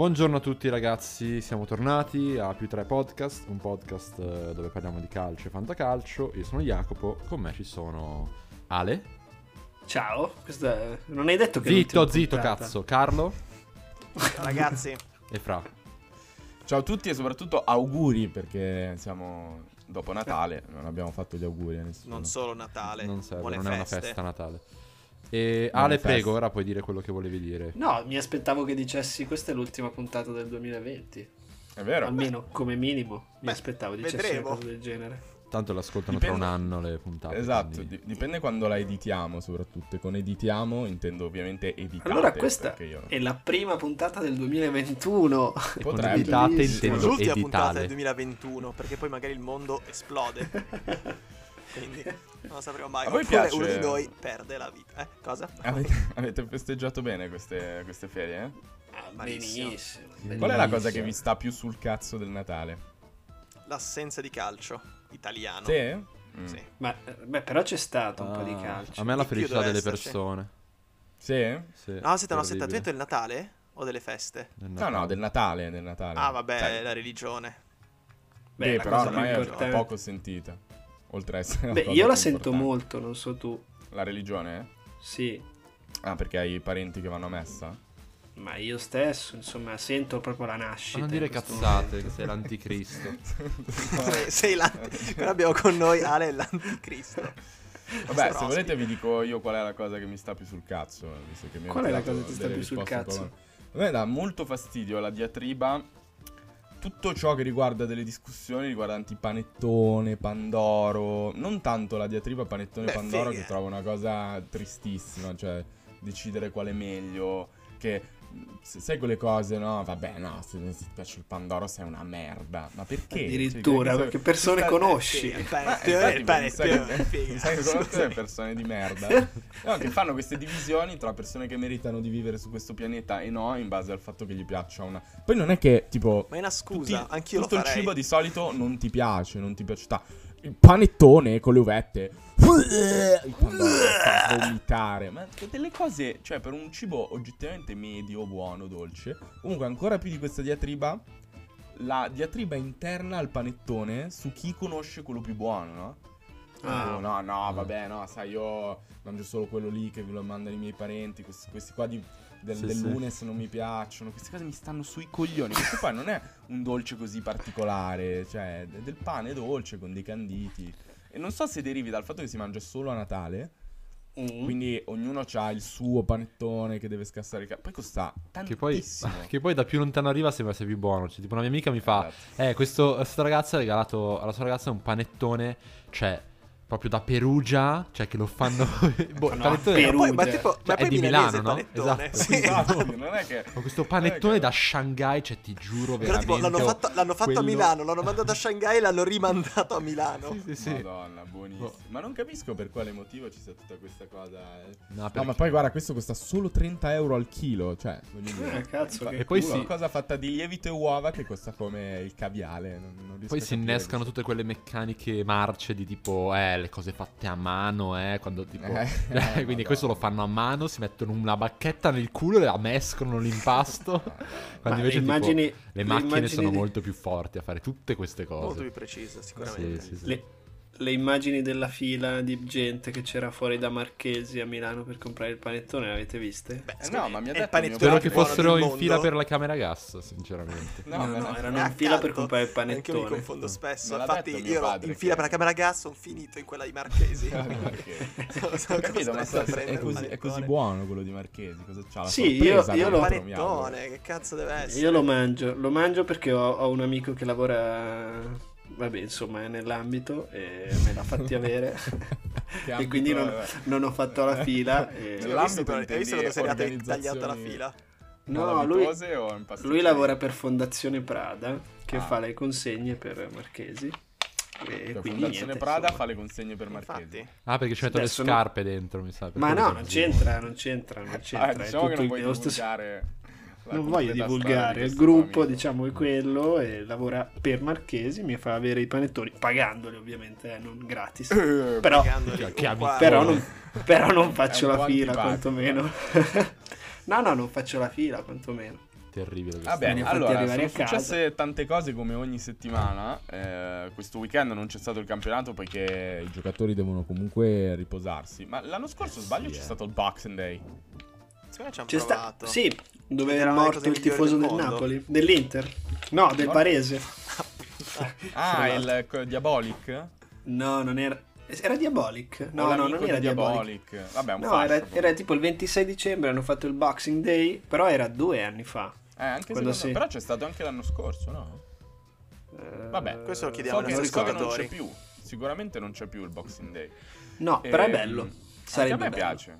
Buongiorno a tutti ragazzi, siamo tornati a più 3 podcast, un podcast eh, dove parliamo di calcio e fantacalcio. Io sono Jacopo, con me ci sono Ale. Ciao, questa... non hai detto che... Zitto, zitto, puntata. cazzo. Carlo. Ciao ragazzi. E Fra. Ciao a tutti e soprattutto auguri perché siamo dopo Natale, non abbiamo fatto gli auguri a nessuno. Non solo Natale, non serve, Buone non feste. è una festa Natale. E Ale, prego, ora puoi dire quello che volevi dire. No, mi aspettavo che dicessi questa è l'ultima puntata del 2020. È vero. Almeno come minimo mi Beh, aspettavo dicessi vedremo. una cosa del genere. Tanto l'ascoltano dipende... tra un anno le puntate. Esatto, quindi... dipende quando la editiamo soprattutto. E con editiamo intendo ovviamente editare. Allora questa io... è la prima puntata del 2021. E con editate intendo L'ultima editale. puntata del 2021 perché poi magari il mondo esplode. quindi non lo sapremo mai. A voi piace... uno di noi perde la vita. Eh, cosa? Avete, avete festeggiato bene queste, queste ferie? Eh? Ah, benissimo. benissimo. Qual è la cosa che vi sta più sul cazzo del Natale? L'assenza di calcio italiano. Sì? Mm. sì. Ma beh, però c'è stato un po' di Ah, calcio. A me la felicità delle persone. Sì? sì no, siete una setta del Natale o delle feste? No, no, del Natale, del Natale. Ah, vabbè, Sai. la religione. Beh, Beh però ormai è poco sentita. Oltre a essere Beh, io la sento molto, non so tu. La religione? Sì. Ah, perché hai parenti che vanno a messa? Ma io stesso, insomma, sento proprio la nascita. Ma non dire cazzate, che sei l'anticristo. sei, sei l'anticristo. Però abbiamo con noi Ale e l'anticristo. Vabbè, se volete vi dico io qual è la cosa che mi sta più sul cazzo. Visto che mi qual è la cosa che ti sta più sul cazzo? A me dà molto fastidio la diatriba. Tutto ciò che riguarda delle discussioni riguardanti panettone, Pandoro. Non tanto la diatriba panettone Beh, Pandoro, figa. che trovo una cosa tristissima. Cioè, decidere qual è meglio. Che sai quelle cose, no? Vabbè, no, se ti piace il Pandoro sei una merda. Ma perché? Addirittura, cioè, perché persone conosci? Mi sai che persone di merda. No, che fanno queste divisioni tra persone che meritano di vivere su questo pianeta e no, in base al fatto che gli piaccia una... Poi non è che, tipo... Ma è una scusa, tutti, anch'io tutto lo il cibo di solito non ti piace, non ti piace. Il panettone con le uvette. Il pandoro fa vomitare. Ma delle cose, cioè, per un cibo oggettivamente medio, buono, dolce. Comunque, ancora più di questa diatriba. La diatriba interna al panettone su chi conosce quello più buono, no? Ah. Oh, no, no, vabbè, no, sai, io mangio solo quello lì che ve lo mandano i miei parenti. Questi, questi qua di, del, Sì, del sì. lunes non mi piacciono. Queste cose mi stanno sui coglioni. Perché poi non è un dolce così particolare. Cioè, è del pane dolce con dei canditi. E non so se derivi dal fatto che si mangia solo a Natale. Mm. Quindi ognuno ha il suo panettone che deve scassare Poi costa Che poi, tantissimo. che poi da più lontano arriva sembra sia più buono. Cioè, tipo una mia amica mi fa: Esatto. Eh, questo, questa ragazza ha regalato alla sua ragazza un panettone, cioè proprio da Perugia, cioè che lo fanno. boh, il No, panettone Perugia. Poi, ma tipo, Cioè, ma è di milanese Milano, no? il panettone. Esatto. Sì. Esatto, non è che... Ho questo panettone che- da Shanghai, cioè ti giuro Però veramente. tipo l'hanno fatto, l'hanno fatto a quello- Milano, l'hanno mandato a Shanghai e l'hanno rimandato a Milano. Sì, sì, sì. Madonna, buonissimo. Ma non capisco per quale motivo ci sia tutta questa cosa. eh. No, No, perché- ma poi guarda, questo costa solo 30 euro al chilo. Cioè, voglio dire. Eh, cazzo, E poi una si- cosa fatta di lievito e uova che costa come il caviale. Non, non Poi a si innescano tutte quelle meccaniche marce di tipo, eh, le cose fatte a mano, eh, quando tipo... Eh, Eh, quindi questo lo fanno a mano, si mettono una bacchetta nel culo e la mescolano l'impasto. Ma Quando invece tipo, immagini- le le macchine sono di- molto più forti a fare tutte queste Molto cose. più precisa, sicuramente. Sì, sì, sì. Le, le immagini della fila di gente che c'era fuori da Marchesi a Milano per comprare il panettone, le avete viste? Beh, Eh, no, ma mi ha detto panettone Spero che fossero in fila per la camera gas, sinceramente. No, No, no, l'ha- erano in fila per comprare il Anche io mi panettone. confondo spesso. Me l'ha Infatti, io ero in che- fila per la camera gas, sono finito in quella di Marchesi. Sono- sono Ho capito, ma sta- è, così, è così panettone. buono quello di Marchesi. Cosa c'ha? La Sì, sorpresa io- io lo- panettone, che cazzo deve essere? Io lo mangio, lo mangio perché ho, ho un amico che lavora, vabbè, insomma, è nell'ambito e me l'ha fatti avere. Che e quindi non, non ho fatto la fila. e- ho visto, Nell'ambito hai visto quando sei e tagliato la fila? No, lui, lui lavora per Fondazione Prada che Ah. fa le consegne per Marchesi. E Cioè, quindi Fondazione niente, Prada insomma. fa le consegne per Marchesi. Infatti. Ah, perché ci mettono le scarpe dentro, mi sa. Ma no, che- non c'entra, non c'entra, non Ah, c'entra. è diciamo che tutto non stesso- divulgare. la Non voglio divulgare, di il gruppo diciamo è quello e lavora per Marchesi, mi fa avere i panettoni, pagandoli ovviamente, eh, non gratis. Eh, Però, però, non, però non faccio la fila quantomeno. no, no, non faccio la fila quantomeno. Terribile questa Vabbè, Me ne ha fatti allora, sono successe tante cose come ogni settimana. Eh, questo weekend non c'è stato il campionato perché i giocatori devono comunque riposarsi. Ma l'anno scorso, sbaglio, Sì, c'è eh. stato il Boxing Day. Secondo me ci hanno C'è sta- provato. Sì, dove è le morto il tifoso del del. Napoli. Dell'Inter. No, del No. Varese. Ah, il co- Diabolic? No, non era... Era Diabolic? No, no, non era di Diabolic. Diabolic. Vabbè, un No, fascio, era, era tipo il 26 dicembre, hanno fatto il Boxing Day, però era due anni fa. Eh, anche secondo- si- Però c'è stato anche l'anno scorso, no? Eh, Vabbè, Questo lo chiediamo So ai che, nostri so non c'è più. Sicuramente non c'è più il Boxing Day. No, però è Ehm, bello. Sarebbe a me bello. piace.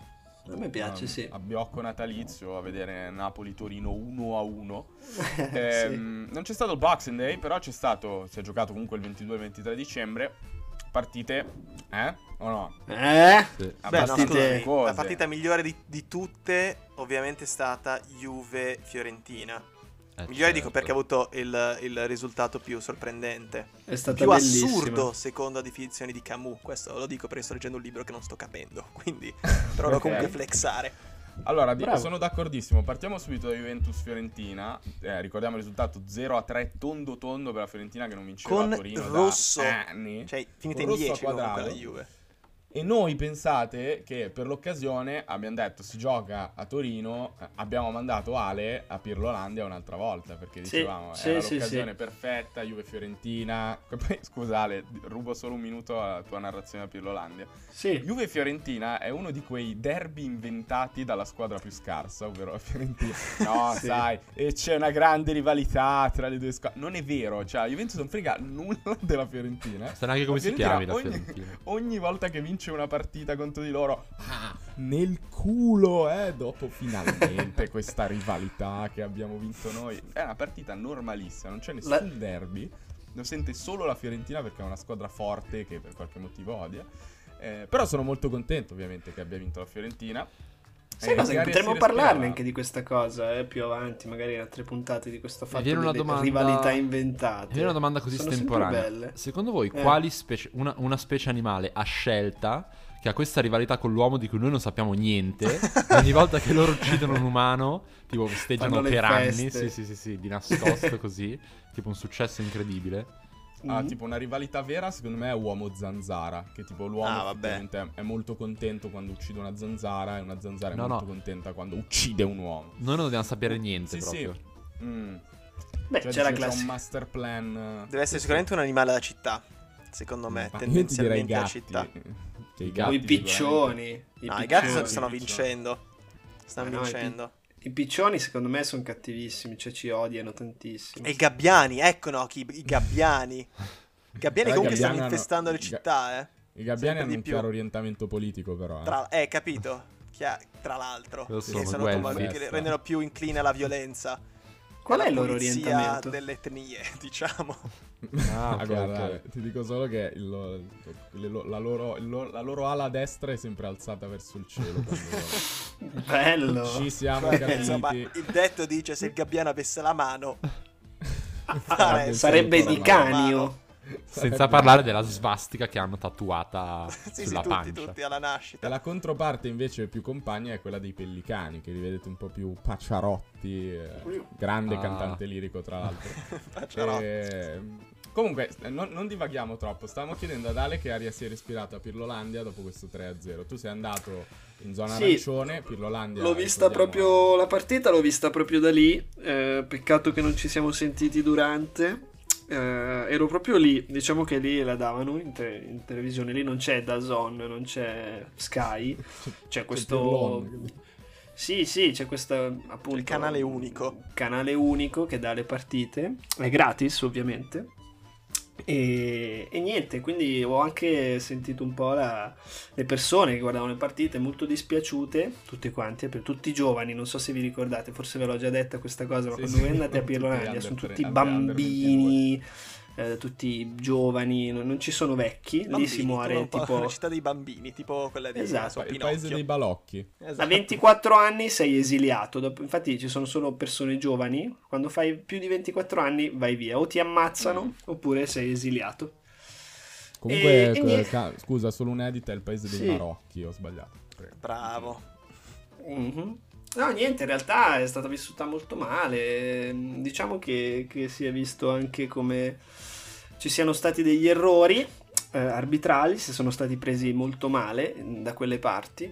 A me piace, Um, sì. Abbiocco natalizio a vedere Napoli-Torino 1 a 1. Sì. Ehm, Non c'è stato il Boxing Day, però c'è stato. Si è giocato comunque il 22 e il 23 dicembre. Partite, eh? O no? Eh? Sì. Beh, no, scusami, la partita migliore di, di tutte ovviamente è stata Juve-Fiorentina. Eh, Migliore dico certo. perché ha avuto il, il risultato più sorprendente. È stata Più bellissima. assurdo secondo la definizione di Camus. Questo lo dico perché sto leggendo un libro che non sto capendo. Quindi provo Ok. comunque a flexare. Allora, dico, Bravo. sono d'accordissimo. Partiamo subito da Juventus-Fiorentina. Eh, ricordiamo il risultato 0 a 3 tondo tondo per la Fiorentina che non vinceva Con a Torino rosso. da anni. Cioè, finita Con in rosso a 10 comunque quadrato. la Juve. E noi pensate che per l'occasione abbiamo detto si gioca a Torino, abbiamo mandato Ale a Pirlolandia un'altra volta perché dicevamo sì, era sì, l'occasione sì. perfetta, Juve Fiorentina. Poi scusa Ale, rubo solo un minuto alla tua narrazione a Pirlolandia. Sì. Juve Fiorentina è uno di quei derby inventati dalla squadra più scarsa, ovvero la Fiorentina. No, Sì. sai, e c'è una grande rivalità tra le due squadre. Non è vero, cioè Juventus non frega nulla della Fiorentina. Sa neanche come La si chiami la ogni- Fiorentina. Ogni volta che vince una partita contro di loro, ah, nel culo, eh, dopo finalmente questa rivalità che abbiamo vinto noi. È una partita normalissima, non c'è nessun La- derby. Lo sente solo la Fiorentina perché è una squadra forte che per qualche motivo odia. Eh, però sono molto contento ovviamente che abbia vinto la Fiorentina. Sai Eh, cosa? che aria Potremmo parlarne anche di questa cosa eh, più avanti, magari a tre puntate di questo fatto viene una delle domanda- rivalità inventate. Mi viene una domanda così Sono estemporanea. Secondo voi, Eh. quali specie, una, una specie animale a scelta che ha questa rivalità con l'uomo di cui noi non sappiamo niente? ogni volta che loro uccidono un umano, tipo festeggiano per anni, feste. sì, sì, sì, sì, di nascosto così, tipo un successo incredibile. Ah, Mhm. tipo una rivalità vera, secondo me è uomo zanzara. Che tipo l'uomo Ah, è molto contento quando uccide una zanzara e una zanzara è No, molto no. contenta quando uccide un uomo. Noi non dobbiamo sapere niente Sì, proprio. sì. Mm. Beh, Cioè, c'è la dice, classica. un master plan. eh, Deve essere sicuramente un animale da città. Secondo me, ma io ti direi tendenzialmente da città. Che i gatti O i piccioni. I No, i piccioni. gatti stanno piccioni. vincendo. Stanno Ah, no, i piccioni secondo me sono cattivissimi, cioè ci odiano tantissimo. E i gabbiani, ecco no, chi- i gabbiani. I gabbiani comunque stanno hanno- infestando le città, eh. I gabbiani Sempre hanno un più. chiaro orientamento politico, però. eh. Tra, eh, capito? Chia- tra l'altro. Lo che sono, come- che rendono più incline alla violenza. Qual è alla il loro orientamento? delle etnie, diciamo. Ah, Ah, guarda, ti dico solo che il lo- la, loro, il lo- la loro ala destra è sempre alzata verso il cielo. quando Bello. ci siamo Cioè, capiti. insomma, il detto dice se il gabbiano avesse la mano. Ah, Sarebbe di canio. Senza parlare della svastica che hanno tatuata Sì, sì, sulla tutti, pancia. tutti alla E nascita. la controparte invece più compagna è quella dei pellicani, che li vedete un po' più pacciarotti, eh, grande Ah. cantante lirico tra l'altro. Facciarò. E, comunque, eh, non, non divaghiamo troppo, stavamo chiedendo ad Ale che aria si è respirata a Pirlolandia dopo questo 3-0. Tu sei andato in zona Sì. arancione, Pirlolandia... L'ho vista ricordiamo- proprio la partita, l'ho vista proprio da lì. eh, peccato che non ci siamo sentiti durante. Eh, ero proprio lì, diciamo che lì la davano in, te- in televisione. Lì non c'è Dazon, non c'è Sky. C'è questo. Sì, sì, c'è questo appunto. Il canale unico. Canale unico che dà le partite. È gratis, ovviamente. E, e niente, quindi ho anche sentito un po' la- le persone che guardavano le partite molto dispiaciute, tutte quante, per tutti i giovani, non so se vi ricordate, forse ve l'ho già detta questa cosa, ma Sì, quando sì, voi andate a tutti under sono tutti bambini, eh, tutti giovani, non, non ci sono vecchi, lì Bambini, si muore tipo... la città dei bambini, tipo quella di Esatto. Il paese dei balocchi. Esatto. A 24 anni sei esiliato, dopo- infatti ci sono solo persone giovani, quando fai più di 24 anni vai via, o ti ammazzano Mm. oppure sei esiliato. Comunque, E- e ca- scusa, solo un edit è il paese dei Sì. marocchi, ho sbagliato. Prego. Bravo. Mhm. No, niente, in realtà è stata vissuta molto male. Diciamo che, che si è visto anche come ci siano stati degli errori eh, arbitrali, si sono stati presi molto male da quelle parti.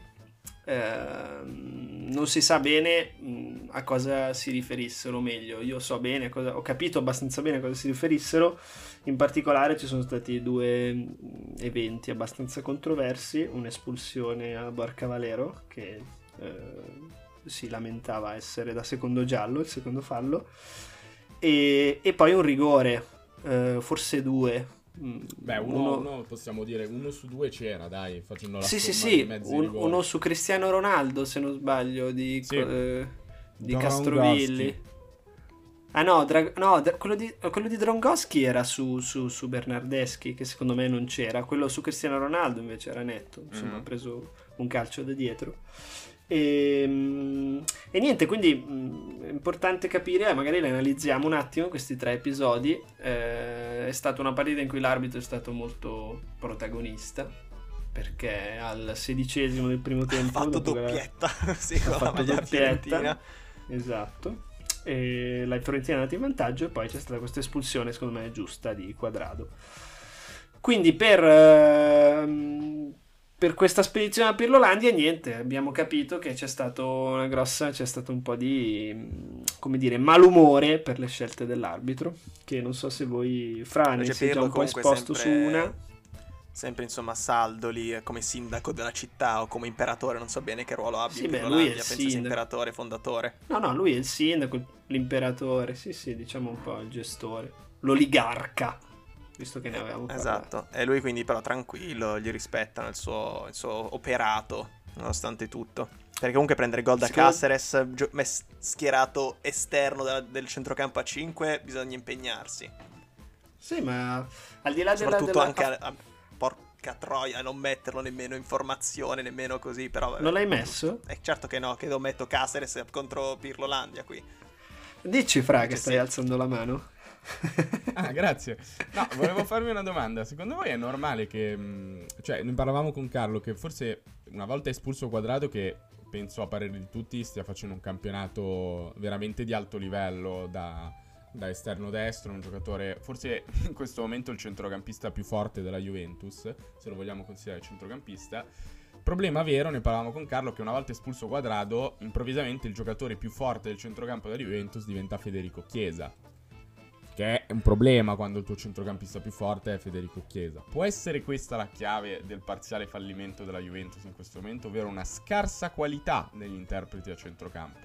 Eh, non si sa bene mh, a cosa si riferissero meglio. Io so bene, cosa, ho capito abbastanza bene a cosa si riferissero. In particolare ci sono stati due mh, eventi abbastanza controversi, un'espulsione a Barca Valero che eh, si lamentava essere da secondo giallo, il secondo fallo, e, e poi un rigore, eh, forse due. Mm, Beh, uno, uno, possiamo dire uno su due c'era, dai, facendo la Sì, sì, sì, un, uno su Cristiano Ronaldo, se non sbaglio, di, Sì. eh, di. Castrovilli. Ah no, Dra- no, Dra- quello, di, quello di Drongoschi era su, su, su Bernardeschi, che secondo me non c'era. Quello su Cristiano Ronaldo invece era netto, insomma ha Mhm. preso un calcio da dietro. E, mm, e niente, quindi mm, è importante capire, eh, magari le analizziamo un attimo questi tre episodi. Eh, è stata una partita in cui l'arbitro è stato molto protagonista, perché al sedicesimo del primo Ha tempo... fatto dopo che- doppietta, sì, ha la fatto doppietta. fiorentina. Esatto. E la Fiorentina è andata in vantaggio e poi c'è stata questa espulsione, secondo me, giusta di Quadrado. Quindi per, ehm, per questa spedizione a Pirlolandia, niente, abbiamo capito che c'è stato una grossa, c'è stato un po' di, mm, come dire, malumore per le scelte dell'arbitro, che non so se voi, Fra, ne Cioè, sei già un po' esposto sempre- su una. Sempre insomma saldo lì eh, come sindaco della città o come imperatore, non so bene che ruolo abbia Sì, in Pirlolandia, penso sia sindaco. imperatore, fondatore. No, no, lui è il sindaco, l'imperatore, sì, sì, diciamo un po' il gestore, l'oligarca, visto che ne avevamo parlato. Esatto, e lui quindi però tranquillo, gli rispettano il suo, il suo operato, nonostante tutto. Perché comunque prendere gol da Secondo- Caceres, gio- mes- schierato esterno da- del centrocampo a 5, bisogna impegnarsi. Sì, ma al di là della... Soprattutto della- anche a, a- porca troia, non metterlo nemmeno in formazione, nemmeno così, però... vabbè. Non l'hai messo? Eh, certo che no, che lo metto Caceres contro Pirlolandia qui. Dici, Fra, che Invece stai sì. alzando la mano. Ah, grazie. No, volevo farvi una domanda. Secondo voi è normale che. mh, Cioè, ne parlavamo con Carlo che forse una volta espulso Quadrado, che penso a parere di tutti stia facendo un campionato veramente di alto livello da, da esterno destro, un giocatore, forse in questo momento il centrocampista più forte della Juventus, se lo vogliamo considerare centrocampista. Problema vero, ne parlavamo con Carlo, che una volta espulso Quadrado, improvvisamente il giocatore più forte del centrocampo della Juventus diventa Federico Chiesa. Che è un problema quando il tuo centrocampista più forte è Federico Chiesa. Può essere questa la chiave del parziale fallimento della Juventus in questo momento, ovvero una scarsa qualità negli interpreti a centrocampo?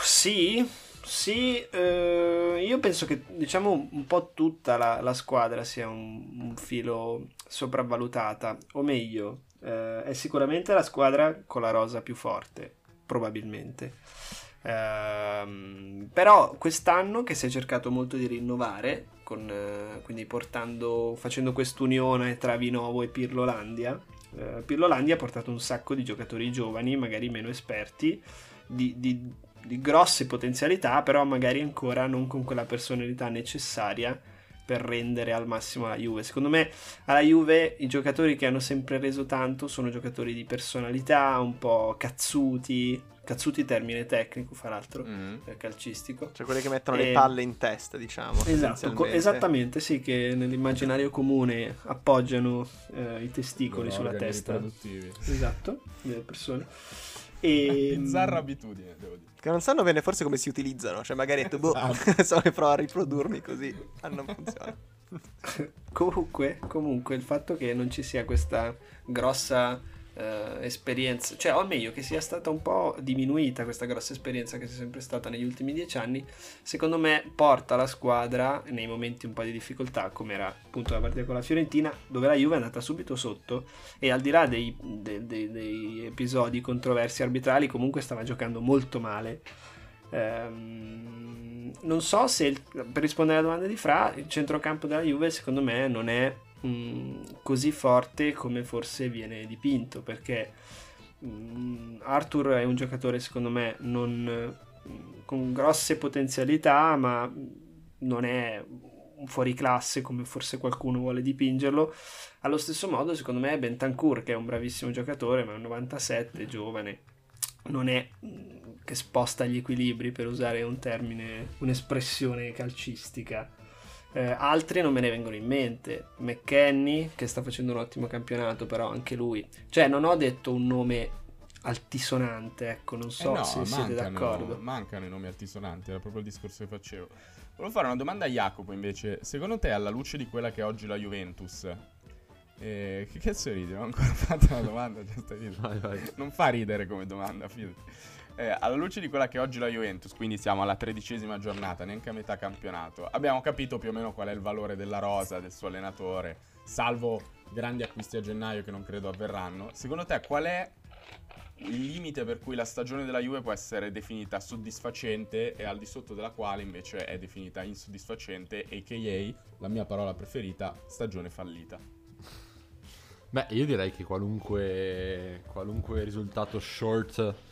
Sì, sì, eh, io penso che diciamo un po' tutta la, la squadra sia un, un filo sopravvalutata, o meglio, eh, è sicuramente la squadra con la rosa più forte, probabilmente. Ehm, però quest'anno che si è cercato molto di rinnovare, con, eh, quindi portando, facendo quest'unione tra Vinovo e Pirlolandia, eh, Pirlolandia ha portato un sacco di giocatori giovani, magari meno esperti, di, di- di grosse potenzialità, però magari ancora non con quella personalità necessaria per rendere al massimo la Juve. Secondo me alla Juve i giocatori che hanno sempre reso tanto sono giocatori di personalità, un po' cazzuti, cazzuti termine tecnico, fra l'altro, eh, calcistico. Cioè quelli che mettono E- le palle in testa, diciamo. Esatto, co- esattamente, sì, che nell'immaginario comune appoggiano eh, i testicoli sulla testa. Esatto, delle persone. E, Bizzarra abitudine, devo dire. Che non sanno bene forse come si utilizzano. Cioè magari detto, boh, Esatto. so che provo a riprodurmi così. Ma non funziona. Comunque, comunque, il fatto che non ci sia questa grossa eh, esperienza, cioè, o meglio, che sia stata un po' diminuita questa grossa esperienza che c'è sempre stata negli ultimi dieci anni, secondo me porta la squadra nei momenti un po' di difficoltà, come era appunto la partita con la Fiorentina, dove la Juve è andata subito sotto e al di là dei, de- de- dei episodi controversi arbitrali, comunque stava giocando molto male. Ehm, non so se, per rispondere alla domanda di Fra, il centrocampo della Juve secondo me non è mm, così forte come forse viene dipinto, perché mm, Arthur è un giocatore secondo me non, mm, con grosse potenzialità, ma non è un fuoriclasse come forse qualcuno vuole dipingerlo. Allo stesso modo, secondo me, Bentancur, che è un bravissimo giocatore, ma è un 97, giovane, non è che sposta gli equilibri per usare un termine, un'espressione calcistica. Eh, altri non me ne vengono in mente. McKenny, che sta facendo un ottimo campionato, però anche lui. Cioè, non ho detto un nome altisonante, ecco, non so Eh no, se siete mancano- d'accordo. Mancano i nomi altisonanti, era proprio il discorso che facevo. Volevo fare una domanda a Jacopo invece. Secondo te, alla luce di quella che è oggi la Juventus, eh, che cazzo ridi? Non ho ancora fatto una domanda. Vai, vai. Non fa ridere come domanda, fidati. Eh, alla luce di quella che è oggi la Juventus, quindi siamo alla tredicesima giornata, neanche a metà campionato, abbiamo capito più o meno qual è il valore della rosa, del suo allenatore, salvo grandi acquisti a gennaio che non credo avverranno. Secondo te qual è il limite per cui la stagione della Juve può essere definita soddisfacente e al di sotto della quale invece è definita insoddisfacente, a.k.a. la mia parola preferita, stagione fallita? Beh, io direi che qualunque, qualunque risultato short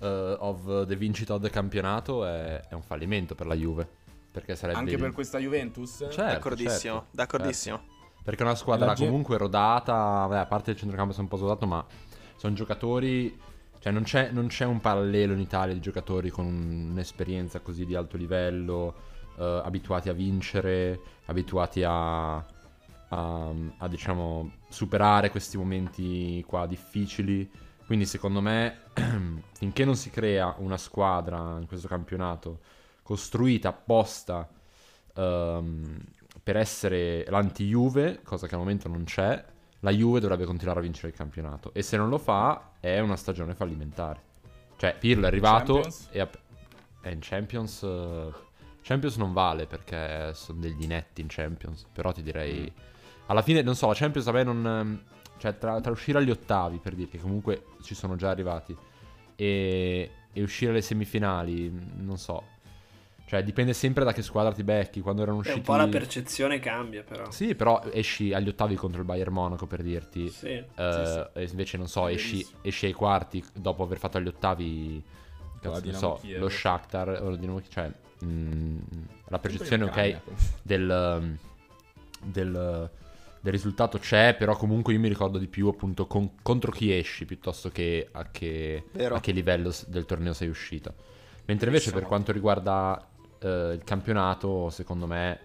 eh, of the vincita del campionato è, è un fallimento per la Juve. Perché sarebbe. Anche per questa Juventus? Certo, d'accordissimo, certo, d'accordissimo. Perché è una squadra Ge- comunque rodata, vabbè, a parte il centrocampo si è un po' svuotato, ma sono giocatori, cioè non c'è, non c'è un parallelo in Italia di giocatori con un'esperienza così di alto livello, eh, abituati a vincere, abituati a, a, a, diciamo, superare questi momenti qua difficili. Quindi secondo me, finché non si crea una squadra in questo campionato costruita apposta ehm, per essere l'anti-Juve, cosa che al momento non c'è, la Juve dovrebbe continuare a vincere il campionato. E se non lo fa, è una stagione fallimentare. Cioè, Pirlo è arrivato Champions? e è in Champions. eh, Champions non vale perché sono degli inetti in Champions. Però ti direi. Alla fine, non so, la Champions a me non. Cioè, tra, tra uscire agli ottavi, per dire che comunque ci sono già arrivati, e, e uscire alle semifinali, non so. Cioè, dipende sempre da che squadra ti becchi. Quando erano E usciti. un po' la percezione cambia, però. Sì, però esci agli ottavi contro il Bayern Monaco per dirti. Sì. Eh, sì. E invece, non so, esci, esci ai quarti dopo aver fatto agli ottavi. Cazzo, non so, Kiev. lo Shakhtar o la Dinamo Cioè, mm, la percezione, ok, del, del, del risultato c'è, però comunque io mi ricordo di più appunto con- contro chi esci piuttosto che a che, a che livello del torneo sei uscito. Mentre invece per quanto riguarda eh, il campionato, secondo me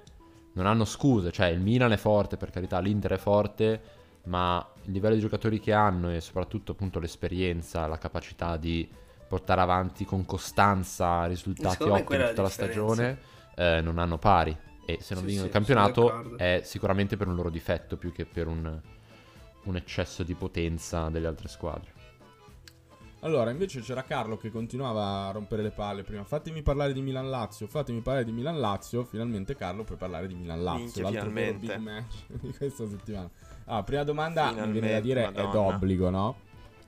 non hanno scuse, cioè il Milan è forte, per carità, l'Inter è forte, ma il livello di giocatori che hanno e soprattutto appunto l'esperienza, la capacità di portare avanti con costanza risultati ottimi tutta la la stagione, eh, non hanno pari. E se non Sì, vincono sì, il campionato è sicuramente per un loro difetto più che per un, un eccesso di potenza delle altre squadre. Allora, invece c'era Carlo che continuava a rompere le palle prima. Fatemi parlare di Milan-Lazio, fatemi parlare di Milan-Lazio. Finalmente Carlo puoi parlare di Milan-Lazio, Minchia, l'altro finalmente. big match di questa settimana. Ah, prima domanda mi viene da Finalmente, dire è Madonna. d'obbligo, no?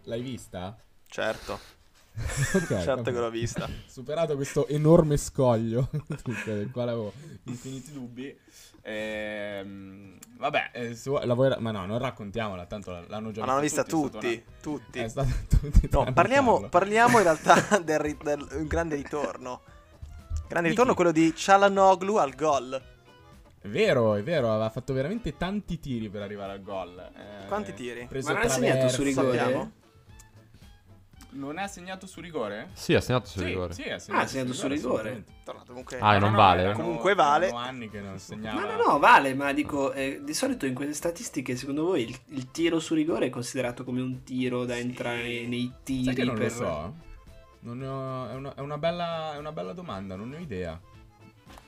L'hai vista? Certo, ok. certo vabbè. che l'ho vista. Superato questo enorme scoglio, del quale avevo infiniti dubbi. Ehm, vabbè, eh, se vuoi- la vuoi- ma no, non raccontiamola, tanto l'hanno già Ma l'hanno vista tutti. è stata tutti, tutti. È stata tutti. No, parliamo, parliamo in realtà del, ri- del un grande ritorno. Grande ritorno quello di Cialanoglu al gol. È vero, è vero, aveva fatto veramente tanti tiri per arrivare al gol. Eh, Quanti tiri? preso Ma non ha segnato su rigore? Sappiamo. Non ha segnato su rigore? Sì, ha segnato sul sì, rigore. Sì, ha Ah, ha segnato su rigore. Tornato comunque. Ah, e non vale? erano- Comunque vale. anni che non segnava. Ma no, no, vale, ma dico, eh, di solito in queste statistiche, secondo voi il, il tiro su rigore è considerato come un tiro da Sì. entrare nei, tiri Sai che non per... lo so? Non ho- è, una, è una bella, è una bella domanda, non ne ho idea.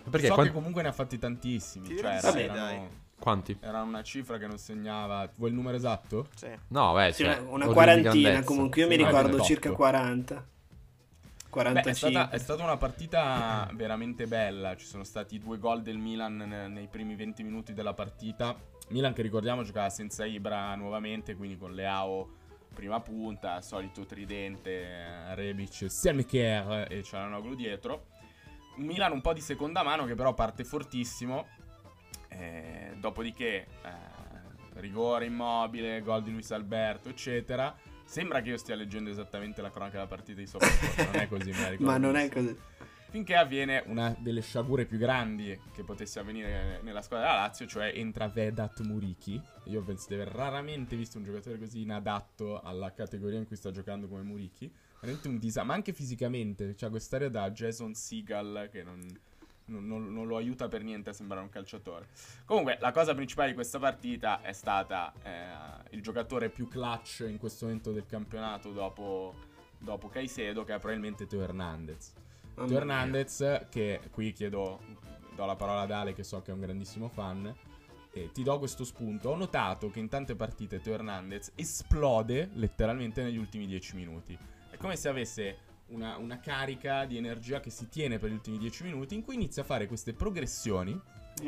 Perché so quan- che comunque ne ha fatti tantissimi. Tiri Cioè, sì, erano, dai. Quanti? era una cifra che non segnava. Vuoi il numero esatto? Sì. No, beh, Sì, cioè, una, quarantina comunque, io mi ricordo circa 40. Beh, 45. è stata, è stata una partita veramente bella. Ci sono stati due gol del Milan ne- nei primi 20 minuti della partita. Milan, che ricordiamo, giocava senza Ibra nuovamente, quindi con Leao prima punta, solito tridente, eh, Rebic, Selmeker e Cialanoglu dietro. Milan un po' di seconda mano che però parte fortissimo. Eh, dopodiché, eh, rigore immobile, gol di Luis Alberto, eccetera. Sembra che io stia leggendo esattamente la cronaca della partita di Sopra, non è così, me Ma non è così. finché avviene una delle sciagure più grandi che potesse avvenire nella squadra della Lazio, cioè entra Vedat Murichi. Io penso di aver raramente visto un giocatore così inadatto alla categoria in cui sta giocando come Murichi. Veramente un disastro, ma anche fisicamente, c'ha quest'area da Jason Seagal che non, non, non- non lo aiuta per niente a sembrare un calciatore. Comunque, la cosa principale di questa partita è stata eh, il giocatore più clutch in questo momento del campionato dopo, dopo Caicedo, che è probabilmente Teo Hernandez. Teo. Hernandez, che qui chiedo, do la parola ad Ale, che so che è un grandissimo fan. E ti do questo spunto. Ho notato che in tante partite Teo Hernandez esplode letteralmente negli ultimi 10 minuti. È come se avesse una, una carica di energia che si tiene per gli ultimi 10 minuti, in cui inizia a fare queste progressioni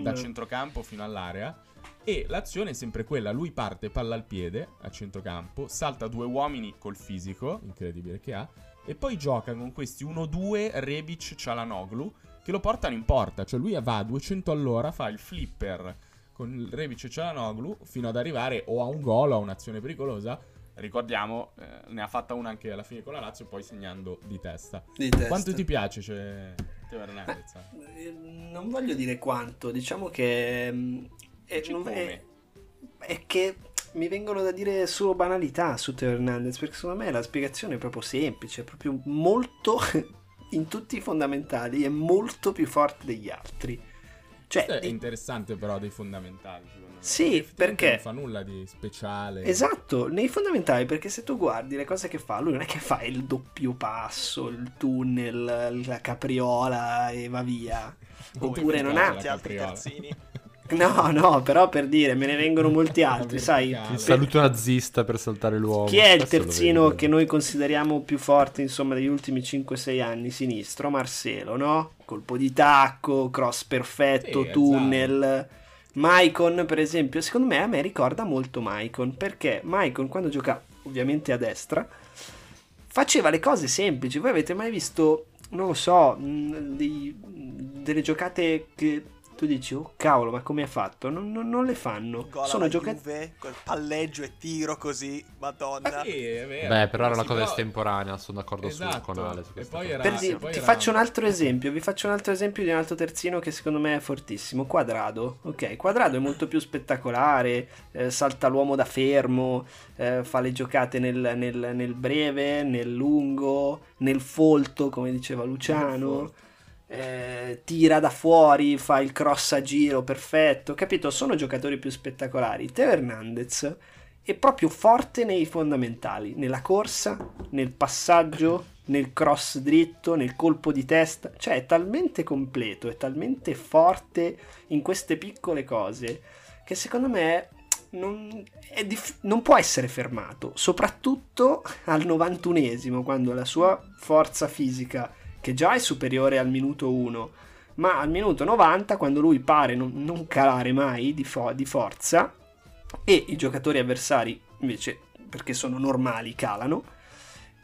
da Mm. centrocampo fino all'area. E l'azione è sempre quella: lui parte palla al piede a centrocampo, salta due uomini col fisico, incredibile che ha, e poi gioca con questi 1-2 Rebic Cialanoglu che lo portano in porta. Cioè lui va a 200 all'ora, fa il flipper con il Rebic e Cialanoglu fino ad arrivare o a un gol o a un'azione pericolosa. Ricordiamo, eh, ne ha fatta una anche alla fine con la Lazio, poi segnando di testa. Di testa. Quanto ti piace, cioè, Teo Hernandez? Eh, Non voglio dire quanto, diciamo che... mm, È, non- è- è che mi vengono da dire solo banalità su Teo Hernandez, perché secondo me la spiegazione è proprio semplice, è proprio molto, in tutti i fondamentali, è molto più forte degli altri. Cioè, Questo è interessante però dei fondamentali, secondo me. Sì, perché- Non fa nulla di speciale. Esatto, nei fondamentali, perché se tu guardi le cose che fa, lui non è che fa il doppio passo, il tunnel, la capriola e va via. Oppure non ha... Altri terzini. No, no, però per dire, me ne vengono molti altri, sai? Il saluto nazista per saltare l'uomo. Chi è il terzino che noi consideriamo più forte, insomma, degli ultimi 5-6 anni? Sinistro, Marcelo, no? Colpo di tacco, cross perfetto, Sì, tunnel. Maicon, per esempio, secondo me a me ricorda molto Maicon, perché Maicon quando gioca ovviamente a destra faceva le cose semplici. Voi avete mai visto, non lo so, mh, dei- delle giocate che tu dici, oh cavolo, ma come ha fatto? Non, non- non le fanno. Sono giocate... Col palleggio e tiro così, madonna. Ah, sì, è vero. Beh, però era una cosa estemporanea, sono d'accordo su- Esatto. con Ale su E era- Per dire, poi ti era- faccio un altro esempio, vi faccio un altro esempio di un altro terzino che secondo me è fortissimo, Quadrado. Ok, Quadrado è molto più spettacolare, eh, salta l'uomo da fermo, eh, fa le giocate nel, nel- nel breve, nel lungo, nel folto, come diceva Luciano. Eh, tira da fuori, fa il cross a giro perfetto, capito? Sono giocatori più spettacolari. Teo Hernandez è proprio forte nei fondamentali, nella corsa, nel passaggio, nel cross dritto, nel colpo di testa, cioè è talmente completo, è talmente forte in queste piccole cose che secondo me non, dif- non può essere fermato, soprattutto al 91esimo, quando la sua forza fisica, che già è superiore al minuto 1, ma al minuto 90, quando lui pare non, non calare mai di, fo- di forza, e i giocatori avversari invece, perché sono normali, calano,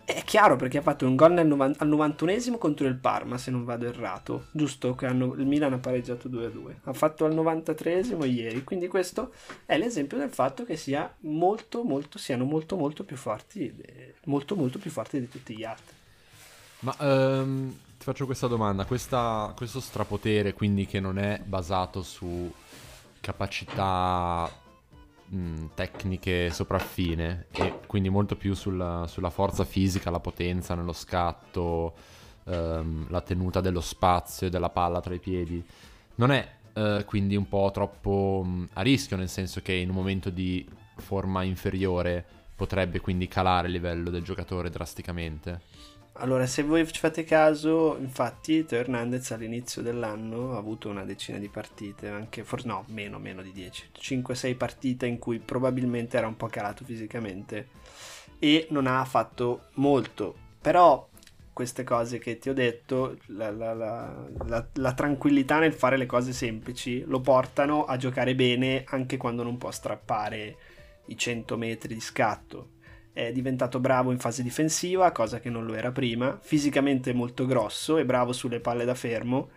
è chiaro perché ha fatto un gol nel novan- al 91esimo contro il Parma, se non vado errato, giusto? Che hanno- il Milan ha pareggiato 2-2. Ha fatto al 93esimo ieri, quindi questo è l'esempio del fatto che sia molto, molto, siano molto, molto più forti, molto, molto più forti di tutti gli altri. Ma ehm, ti faccio questa domanda. Questa- questo strapotere, quindi, che non è basato su capacità mh, tecniche sopraffine, e quindi molto più sulla, sulla forza fisica, la potenza nello scatto, ehm, la tenuta dello spazio e della palla tra i piedi, non è eh, quindi un po' troppo mh, a rischio, nel senso che in un momento di forma inferiore potrebbe quindi calare il livello del giocatore drasticamente. Allora, se voi ci fate caso, infatti, Teo Hernandez all'inizio dell'anno ha avuto una decina di partite, anche forse no, meno, meno di 10, 5-6 partite in cui probabilmente era un po' calato fisicamente e non ha fatto molto. Però queste cose che ti ho detto, la, la- la- la- tranquillità nel fare le cose semplici, lo portano a giocare bene anche quando non può strappare i 100 metri di scatto è diventato bravo in fase difensiva, cosa che non lo era prima, fisicamente molto grosso e bravo sulle palle da fermo,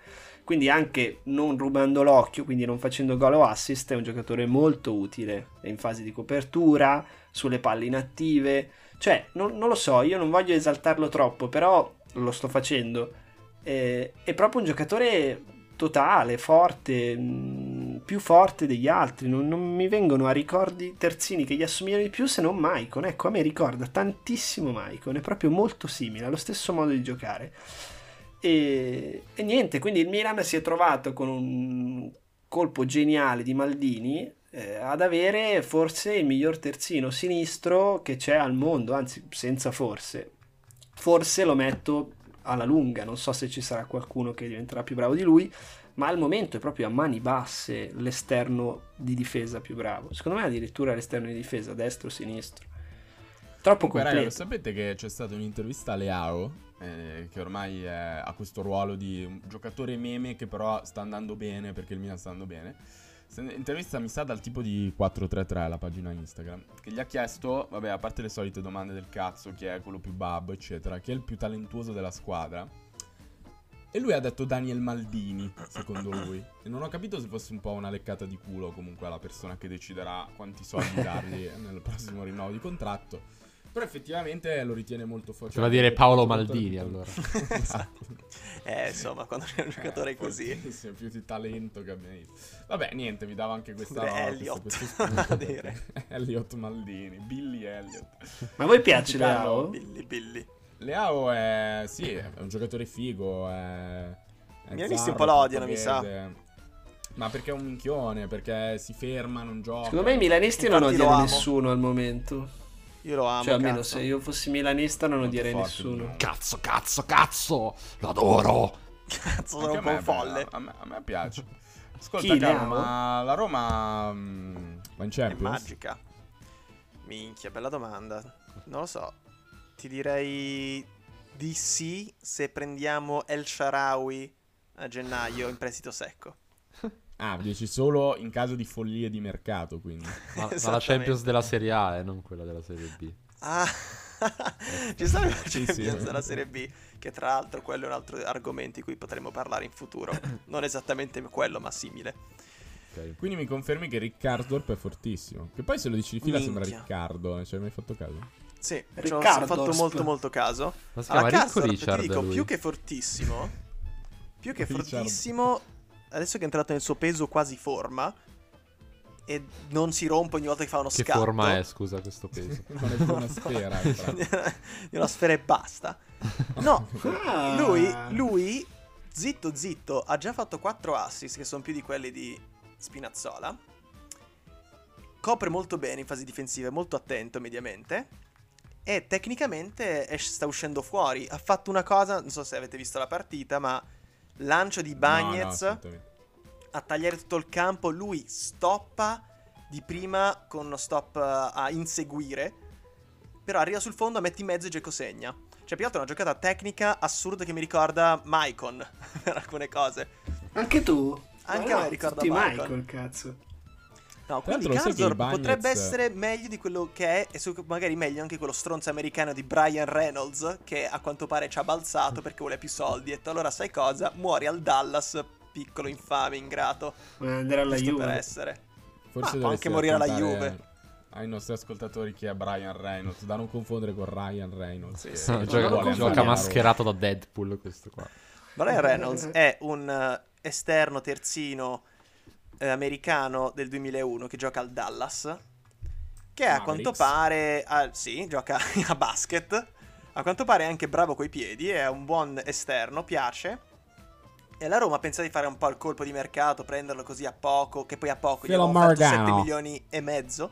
quindi anche non rubando l'occhio, quindi non facendo gol o assist, è un giocatore molto utile, in fase di copertura, sulle palle inattive, cioè non, non lo so, io non voglio esaltarlo troppo, però lo sto facendo. Eh, è proprio un giocatore totale, forte, mh, più forte degli altri. Non, non mi vengono a ricordi terzini che gli assomigliano di più se non Maicon. Ecco, a me ricorda tantissimo Maicon, è proprio molto simile, ha lo stesso modo di giocare. E, e niente, quindi il Milan si è trovato con un colpo geniale di Maldini eh, ad avere forse il miglior terzino sinistro che c'è al mondo, anzi senza forse. Forse lo metto alla lunga, non so se ci sarà qualcuno che diventerà più bravo di lui, ma al momento è proprio a mani basse l'esterno di difesa più bravo. Secondo me addirittura l'esterno di difesa, destro, sinistro. Troppo Comunque, completo. raga, sapete che c'è stata un'intervista a Leao, eh, che ormai è- ha questo ruolo di giocatore meme che però sta andando bene perché il Milan sta andando bene. Intervista mi sa dal tipo di 433, la pagina Instagram, che gli ha chiesto, vabbè, a parte le solite domande del cazzo, chi è quello più babbo, eccetera, chi è il più talentuoso della squadra. E lui ha detto Daniel Maldini, secondo lui. E non ho capito se fosse un po' una leccata di culo comunque alla persona che deciderà quanti soldi dargli nel prossimo rinnovo di contratto. Però effettivamente lo ritiene molto forte. Cioè, va a dire Paolo Maldini, allora. esatto. Eh, insomma, quando c'è un giocatore Eh, così. più di talento che abbia visto. Vabbè, niente, vi davo anche questa roba, Elliot, questo- questo dire. Elliot Maldini, Billy Elliot. Ma a voi piace Leao? Billy, Billy. Leao è, sì, è un giocatore figo, è... è Milanisti un po' lo odiano, mi sa. Ma perché è un minchione, perché si ferma, non gioca. Secondo me i milanisti non odiano nessuno al momento. Io lo amo. Cioè, almeno cazzo. se io fossi milanista non Molto odierei forte, nessuno. no. Cazzo, cazzo, cazzo! Lo adoro! Cazzo, sono un po' folle. A me, a me piace. Ascolta, Chi, ma la Roma mm, va in È Champions? magica. Minchia, bella domanda. Non lo so. Ti direi di sì se prendiamo El Sharawi a gennaio in prestito secco. Ah, dici solo in caso di follie di mercato, quindi. Ma, ma la. Champions della Serie A, eh, non quella della Serie B. Ah, ci sta la Champions sì. della Serie B, che tra l'altro quello è un altro argomento di cui potremo parlare in futuro. Non esattamente quello, ma simile. Ok. Quindi mi confermi che Riccardo è fortissimo. Che poi se lo dici di fila sembra Minchia. Riccardo, non ci hai mai fatto caso? Sì, ci ho fatto molto molto caso. Ma si chiama Ricco Richard ti dico, lui. più che fortissimo, più che Richard. fortissimo, adesso che è entrato nel suo peso quasi forma, e non si rompe ogni volta che fa uno Che scatto. forma è, scusa, questo peso? Non è più una sfera. una sfera e basta. No, Ah. lui, lui, zitto zitto, ha già fatto 4 assist, che sono più di quelli di Spinazzola. Copre molto bene in fase difensiva, è molto attento mediamente. E tecnicamente sta uscendo fuori. Ha fatto una cosa, non so se avete visto la partita, ma lancio di No, no, Bagnez assolutamente. a tagliare tutto il campo. Lui stoppa di prima con uno stop eh, a inseguire. Però arriva sul fondo, mette in mezzo e Geco segna. Cioè, più che altro è una giocata tecnica assurda che mi ricorda Maicon per alcune cose. Anche tu? Anche a me no, ricorda tutti Michael. Michael, cazzo. No, Tra quindi Bagnez- potrebbe essere meglio di quello che è, e su- magari meglio anche quello stronzo americano di Brian Reynolds, che a quanto pare ci ha balzato perché vuole più soldi. E detto, allora sai cosa? Muori al Dallas, piccolo infame, ingrato. Ma andare alla Giusto per Juve. essere. Forse Ma può dovresti anche morire alla Juve. Ai nostri ascoltatori chi è Brian Reynolds, da non confondere con Ryan Reynolds. Sì, sì. No, gioca, gioca mascherato da Deadpool questo qua. Brian Reynolds è un eh, esterno terzino eh, americano del 2001 che gioca al Dallas. Che a quanto pare. ah, sì, gioca a basket. A quanto pare è anche bravo coi piedi. È un buon esterno, piace. E la Roma pensa di fare un po' il colpo di mercato, prenderlo così a poco, che poi a poco gli Philo abbiamo fatto 7 Morgano. milioni e mezzo.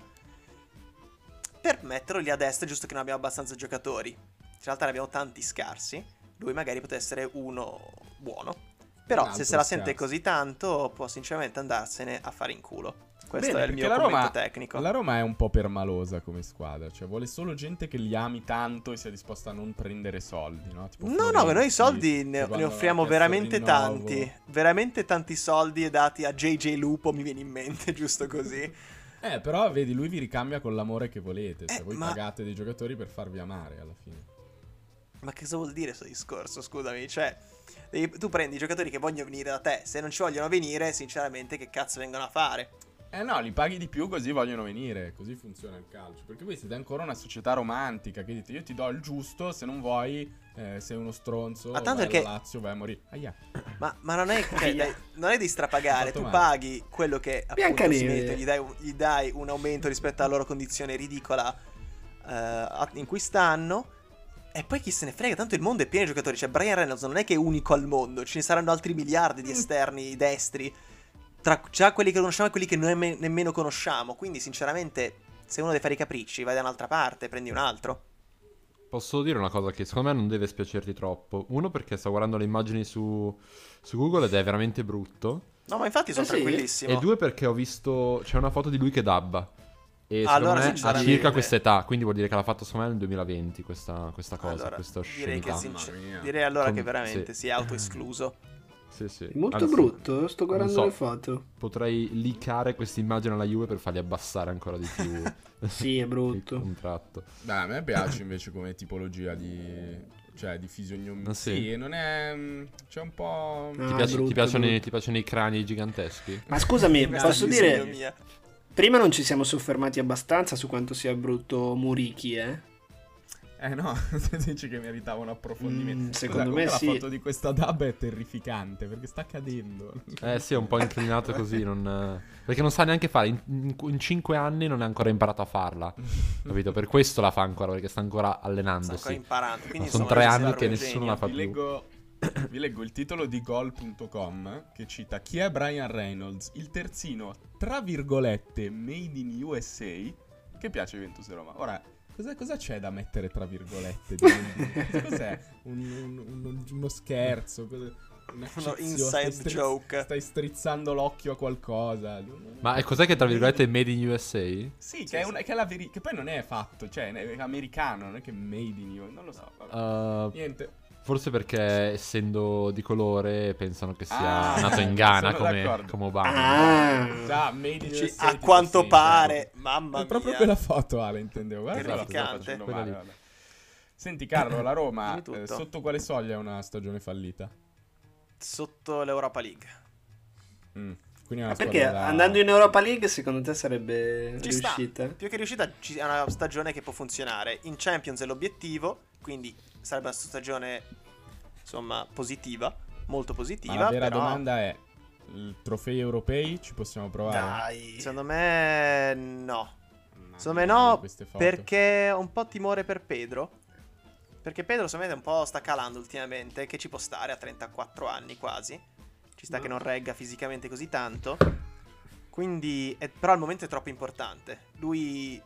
Per metterlo lì a destra, giusto che non abbiamo abbastanza giocatori. In realtà ne abbiamo tanti scarsi. Lui magari potrebbe essere uno buono. Però se se la sente così tanto, può sinceramente andarsene a fare in culo. Questo Bene, è il mio la Roma, tecnico. la Roma è un po' permalosa come squadra, cioè vuole solo gente che li ami tanto e sia disposta a non prendere soldi, no? Tipo No, no, noi soldi ne, ne offriamo veramente tanti. Veramente tanti soldi dati a JJ Lupo, mi viene in mente, giusto così. Eh, però vedi, lui vi ricambia con l'amore che volete, cioè Eh, voi ma- pagate dei giocatori per farvi amare alla fine. Ma che cosa vuol dire questo discorso? Scusami, cioè, devi- tu prendi i giocatori che vogliono venire da te. Se non ci vogliono venire, sinceramente, che cazzo vengono a fare? Eh no, li paghi di più così vogliono venire, così funziona il calcio. Perché voi siete ancora una società romantica che dite io ti do il giusto, se non vuoi eh, sei uno stronzo, Ma tanto vai perché- Lazio, vai a morire. Aia. Ma, ma non, è, cioè, Aia. dai, non è di strapagare, tu male. paghi quello che appunto si mette, gli dai, un- gli dai un aumento rispetto alla loro condizione ridicola a- in cui stanno. E poi chi se ne frega, tanto il mondo è pieno di giocatori. Cioè, Brian Reynolds non è che è unico al mondo, ce ne saranno altri miliardi Mm. di esterni destri. Tra già quelli che conosciamo e quelli che noi me- nemmeno conosciamo. Quindi, sinceramente, se uno deve fare i capricci, vai da un'altra parte, prendi un altro. Posso dire una cosa che secondo me non deve spiacerti troppo. Uno perché sto guardando le immagini su, su Google ed è veramente brutto. No, ma infatti sono Eh sì? tranquillissimo. E due perché ho visto... c'è una foto di lui che dabba. E Allora, me ha circa questa età, quindi vuol dire che l'ha fatto secondo me nel 2020 questa, questa cosa, Allora, questa direi che, sincer- direi allora Con- che veramente sì. si è autoescluso. Sì, sì. Molto Anzi, brutto, sto guardando so. le foto. Potrei leakare questa immagine alla Juve per farli abbassare ancora di più Sì, è brutto. contratto. Beh, a me piace invece come tipologia di... Cioè, di fisionomia. Ah, sì? sì, non è... mm, C'è un po'... Ah, Ti, piace- brutto, ti piacciono, i, ti piacciono i crani giganteschi? Ma scusami, posso dire. Prima non ci siamo soffermati abbastanza su quanto sia brutto Murichi, eh? Eh no, dici che meritava un approfondimento. Mm, Scusa, secondo comunque me la sì. foto di questa dub è terrificante perché sta cadendo. Eh sì, è un po' inclinato così, non- perché non sa neanche fare, in, in, in 5 anni non ha ancora imparato a farla, capito? Per questo la fa ancora, perché sta ancora Sta allenandosi. ancora imparando. Quindi, Ma sono insomma, tre anni che un nessuno la fa più. leggo, vi leggo il titolo di gol.com che cita chi è Brian Reynolds, il terzino tra virgolette made in USA che piace Juventus Roma. Ora, cosa, cosa c'è da mettere tra virgolette? di Cos'è? Un- un- un- uno scherzo? Cosa- un Uno inside Stai strizz- joke. Stai strizzando l'occhio a qualcosa. Ma è cos'è che tra virgolette è made in USA? Sì, che, è, una- che è la veri- che poi non è fatto, cioè è americano, non è che made in USA, non lo so. Uh, Niente. Forse perché essendo di colore pensano che sia Ah, nato in Ghana come, d'accordo. come Obama. Ah, Già, made in Dici, USA. a quanto sì, pare, certo. mamma È proprio mia. quella foto, Ale, intendevo. Guarda, lì. vabbè. Senti, Carlo, la Roma, eh, sotto quale soglia è una stagione fallita? Sotto l'Europa League. Mm, Quindi è una ma perché da- andando in Europa League secondo te sarebbe Ci sta. riuscita? Più che riuscita, ci- è una stagione che può funzionare. In Champions è l'obiettivo, quindi sarebbe una stagione, insomma, positiva. Molto Ma positiva. la vera però, domanda è, trofei europei ci possiamo provare? Dai. Secondo me, no. Mamma Secondo me no, perché ho un po' timore per Pedro. Perché Pedro, secondo me, un po' sta calando ultimamente, che ci può stare a 34 anni quasi. Ci sta che non regga fisicamente così tanto. Quindi, è- però al momento è troppo importante. Lui,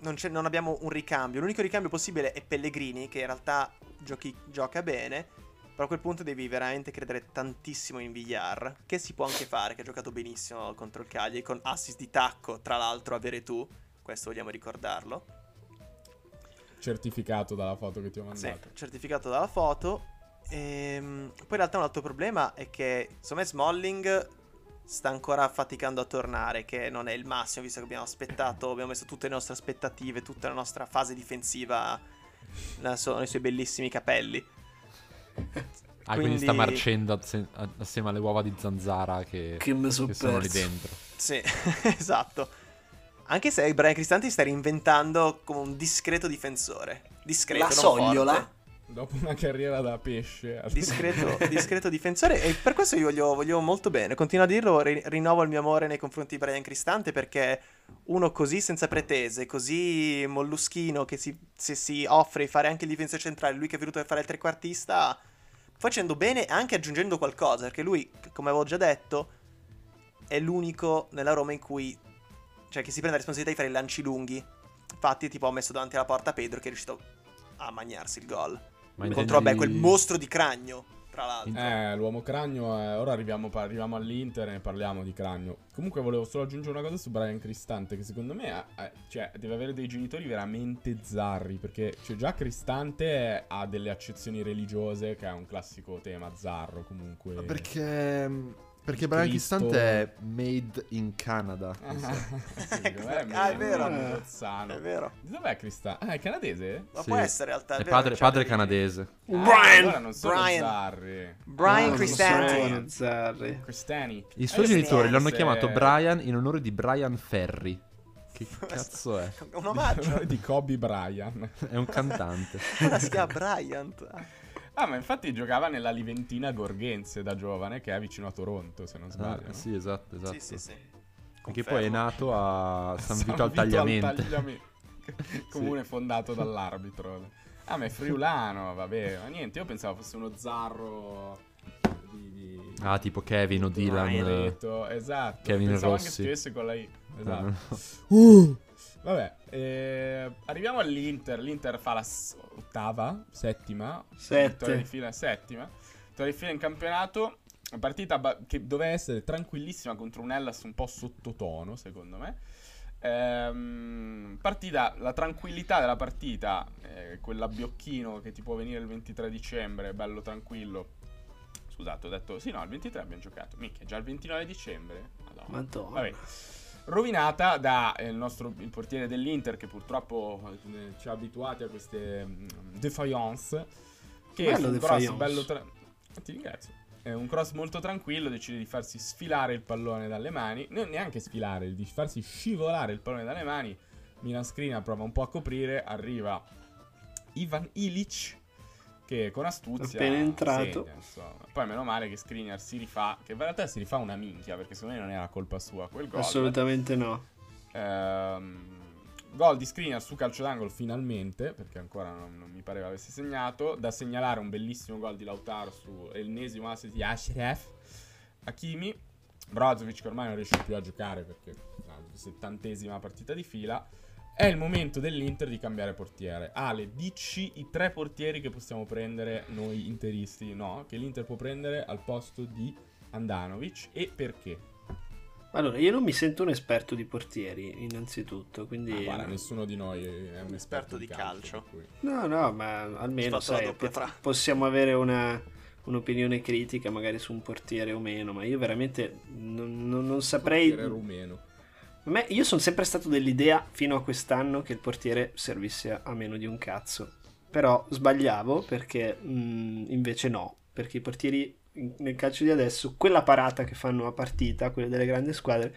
non, c'è- non abbiamo un ricambio. L'unico ricambio possibile è Pellegrini, che in realtà giochi- gioca bene. Però a quel punto devi veramente credere tantissimo in Villar, che si può anche fare, che ha giocato benissimo contro il Cagliari, con assist di tacco, tra l'altro avere tu, questo vogliamo ricordarlo. Certificato dalla foto che ti ho Sì, mandato. certificato dalla foto. Ehm, poi in realtà un altro problema è che, secondo me, Smalling sta ancora faticando a tornare, che non è il massimo, visto che abbiamo aspettato, abbiamo messo tutte le nostre aspettative, tutta la nostra fase difensiva nei suoi bellissimi capelli. Ah, quindi, sta quindi- marcendo asse- assieme alle uova di zanzara che, Che che sono lì dentro. Sì, esatto. Anche se Brian Cristanti sta reinventando come un discreto difensore. Discreto, La non sogliola? forte. Dopo una carriera da pesce. Discreto, discreto difensore e per questo io voglio, voglio molto bene. Continuo a dirlo, ri- rinnovo il mio amore nei confronti di Brian Cristante perché uno così senza pretese, così molluschino che si, se si offre di fare anche il difensore centrale, lui che è venuto a fare il trequartista, facendo bene e anche aggiungendo qualcosa perché lui, come avevo già detto, è l'unico nella Roma in cui, cioè che si prende la responsabilità di fare i lanci lunghi. Infatti tipo ho messo davanti alla porta Pedro che è riuscito a mangiarsi il gol. Ma Contro vabbè, intendi- quel mostro di cragno, tra l'altro. Eh, l'uomo cragno, eh, ora arriviamo, arriviamo all'Inter e ne parliamo di cragno. Comunque volevo solo aggiungere una cosa su Brian Cristante, che secondo me ha- ha- cioè, deve avere dei genitori veramente zarri, perché cioè, già Cristante ha delle accezioni religiose, che è un classico tema zarro comunque. Perché mh, Perché Brian. Cristante è made in Canada. Ah, so. sì, me Ah, è vero. È vero. Di Dov'è Cristante? Ah, è canadese? Ma Sì. può essere in realtà. È vero, padre, c'ha padre canadese. Ah, Brian! allora non sono Brian. Zarri. Brian No, non sono Zarri. Cristani. I suoi Eh, genitori l'hanno chiamato Brian in onore di Brian Ferry. Che cazzo è? Un omaggio. di Kobe Bryant. È un cantante. Ora si chiama Bryant. Ah, ma infatti giocava nella Liventina Gorgense da giovane, che è vicino a Toronto, se non sbaglio. Ah, no? sì, esatto, esatto. Sì, sì, sì. Che Confermo. poi è nato a San San Vito al Vito Tagliamente. Tagliame- Comune fondato dall'arbitro. Ah, ma è friulano, vabbè. Ma niente, io pensavo fosse uno zarro di... di... Ah, tipo Kevin o Dylan. Esatto. Kevin Pensavo Rossi. anche scrivesse con la I. Ah, Esatto. no. Uh, vabbè, eh, arriviamo all'Inter. L'Inter fa la s- ottava, settima, vittoria di fila, settima, vittoria di fila in campionato. Una partita ba- che doveva essere tranquillissima contro un Hellas un po' sottotono, secondo me. Ehm, partita, la tranquillità della partita, eh, quell'abbiocchino che ti può venire il 23 dicembre, bello tranquillo. Scusate, ho detto sì, no, il 23 abbiamo giocato. Minchia, già il 29 dicembre. Madonna. Madonna. Vabbè. Rovinata da eh, il nostro il portiere dell'Inter che purtroppo eh, ci ha abituati a queste mm, defiance che Bello su un defiance. cross bello tra- ti ringrazio è un cross molto tranquillo decide di farsi sfilare il pallone dalle mani non neanche sfilare di farsi scivolare il pallone dalle mani Milan Skriniar prova un po' a coprire arriva Ivan Ilic che con astuzia Appena entrato. segna, poi meno male che Skriniar si rifà che in realtà si rifà una minchia perché secondo me non era colpa sua quel gol Assolutamente no. Ehm, gol di Skriniar su calcio d'angolo finalmente, perché ancora non, non mi pareva avesse segnato. Da segnalare un bellissimo gol di Lautaro su l'ennesimo assist di Ashraf Hakimi. Brozovic che ormai non riesce più a giocare perché è la settantesima partita di fila. È il momento dell'Inter di cambiare portiere. Ale, dici i tre portieri che possiamo prendere noi interisti, no? Che l'Inter può prendere al posto di Andanovic e perché? Allora, io non mi sento un esperto di portieri, innanzitutto, quindi... Ah, guarda, nessuno di noi è un esperto di calcio. cui- No, no, ma almeno sai, pot- possiamo avere una, un'opinione critica magari su un portiere o meno, ma io veramente non, non- non saprei... Portiere rumeno. A me- io sono sempre stato dell'idea fino a quest'anno che il portiere servisse a, meno di un cazzo. Però sbagliavo perché mh, invece no, perché i portieri nel calcio di adesso, quella parata che fanno a partita, quelle delle grandi squadre,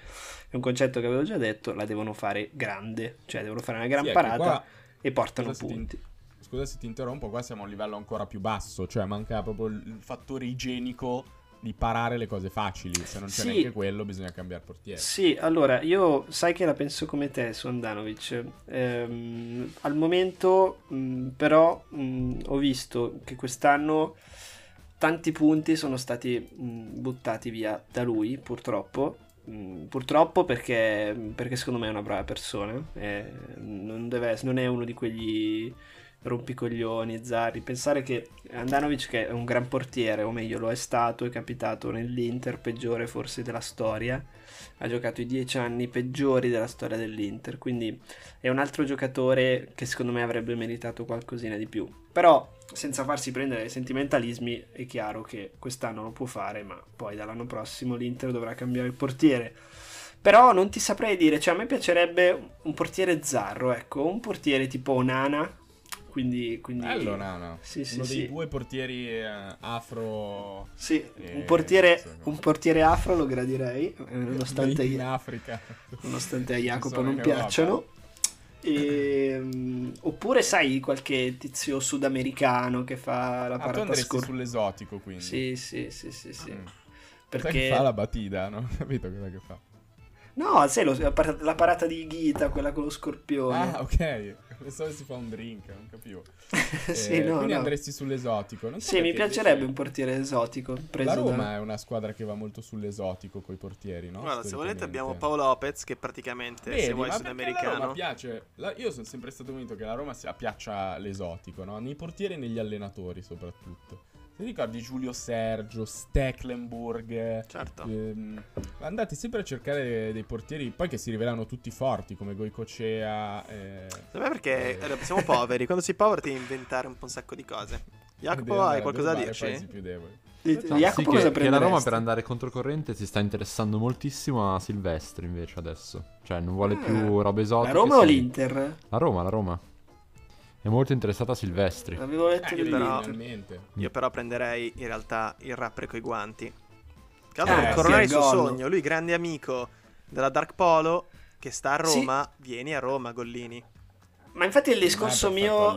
è un concetto che avevo già detto, la devono fare grande, cioè devono fare una gran Sì, parata qua- e portano ti- punti. Scusa se ti interrompo, qua siamo a un livello ancora più basso, cioè manca proprio il fattore igienico di parare le cose facili. Se non c'è Sì. neanche quello, bisogna cambiare portiere. Sì, allora io sai che la penso come te su Andanovic. Ehm, al momento, mh, però, mh, ho visto che quest'anno tanti punti sono stati mh, buttati via da lui, purtroppo. Purtroppo perché, perché secondo me è una brava persona. eh, non, deve non è uno di quegli rompicoglioni, zarri. Pensare che Andanovic, che è un gran portiere, o meglio lo è stato, è capitato nell'Inter peggiore forse della storia ha giocato i dieci anni peggiori della storia dell'Inter, quindi è un altro giocatore che secondo me avrebbe meritato qualcosina di più. Però, senza farsi prendere dai sentimentalismi, è chiaro che quest'anno lo può fare, ma poi dall'anno prossimo l'Inter dovrà cambiare il portiere. Però non ti saprei dire, cioè a me piacerebbe un portiere zarro, ecco, un portiere tipo Onana, quindi... quindi... Bello, Nano. Sì, sì, Uno dei sì. due portieri eh, afro Sì, Eh, un portiere, un portiere afro lo gradirei, eh, nonostante... in Africa. nonostante a Jacopo non piacciono. Ehm, oppure sai qualche tizio sudamericano che fa la Ah, parata scorta. sull'esotico, quindi. Sì, sì, sì, sì, sì. Mm. Perché fa la batida, no? Capito cosa che fa? No, sai lo- la, parata, la parata di Ghita, quella con lo scorpione. Ah, ok. Pensavo si fa un drink, non capivo. sì, Eh, no, quindi no. andresti sull'esotico. Non so Sì, mi piacerebbe invece un portiere esotico. Preso La Roma da... è una squadra che va molto sull'esotico coi portieri, no? Guarda, se volete abbiamo. Paolo Lopez che praticamente, Vedi, se vuoi Roma sudamericano... piace. la- io sono sempre stato convinto che la Roma si appiaccia l'esotico, no? Nei portieri e negli allenatori, soprattutto. Se ricordi Giulio Sergio, Stecklenburg. Certo. ehm, andate sempre a cercare dei portieri poi che si rivelano tutti forti, come Goicocea. Eh, Secondo me perché Eh. siamo poveri, quando sei povero devi inventare un po' un sacco di cose. Jacopo, hai qualcosa da dirci? più deboli. Di- No, Sì, Jacopo che, cosa che la Roma per andare controcorrente si sta interessando moltissimo a Silvestri invece adesso. Cioè non vuole più Ah. robe esotiche. La Roma o sì. l'Inter? La Roma, la Roma. È molto interessata a Silvestri. Avevo letto Eh, io dell'Inter. però-. Io però prenderei in realtà il rapper coi guanti. Che Eh, per sì, coronare il suo sogno. Lui, grande amico della Dark Polo, che sta a Sì. Roma, vieni a Roma, Gollini. Ma infatti il discorso mio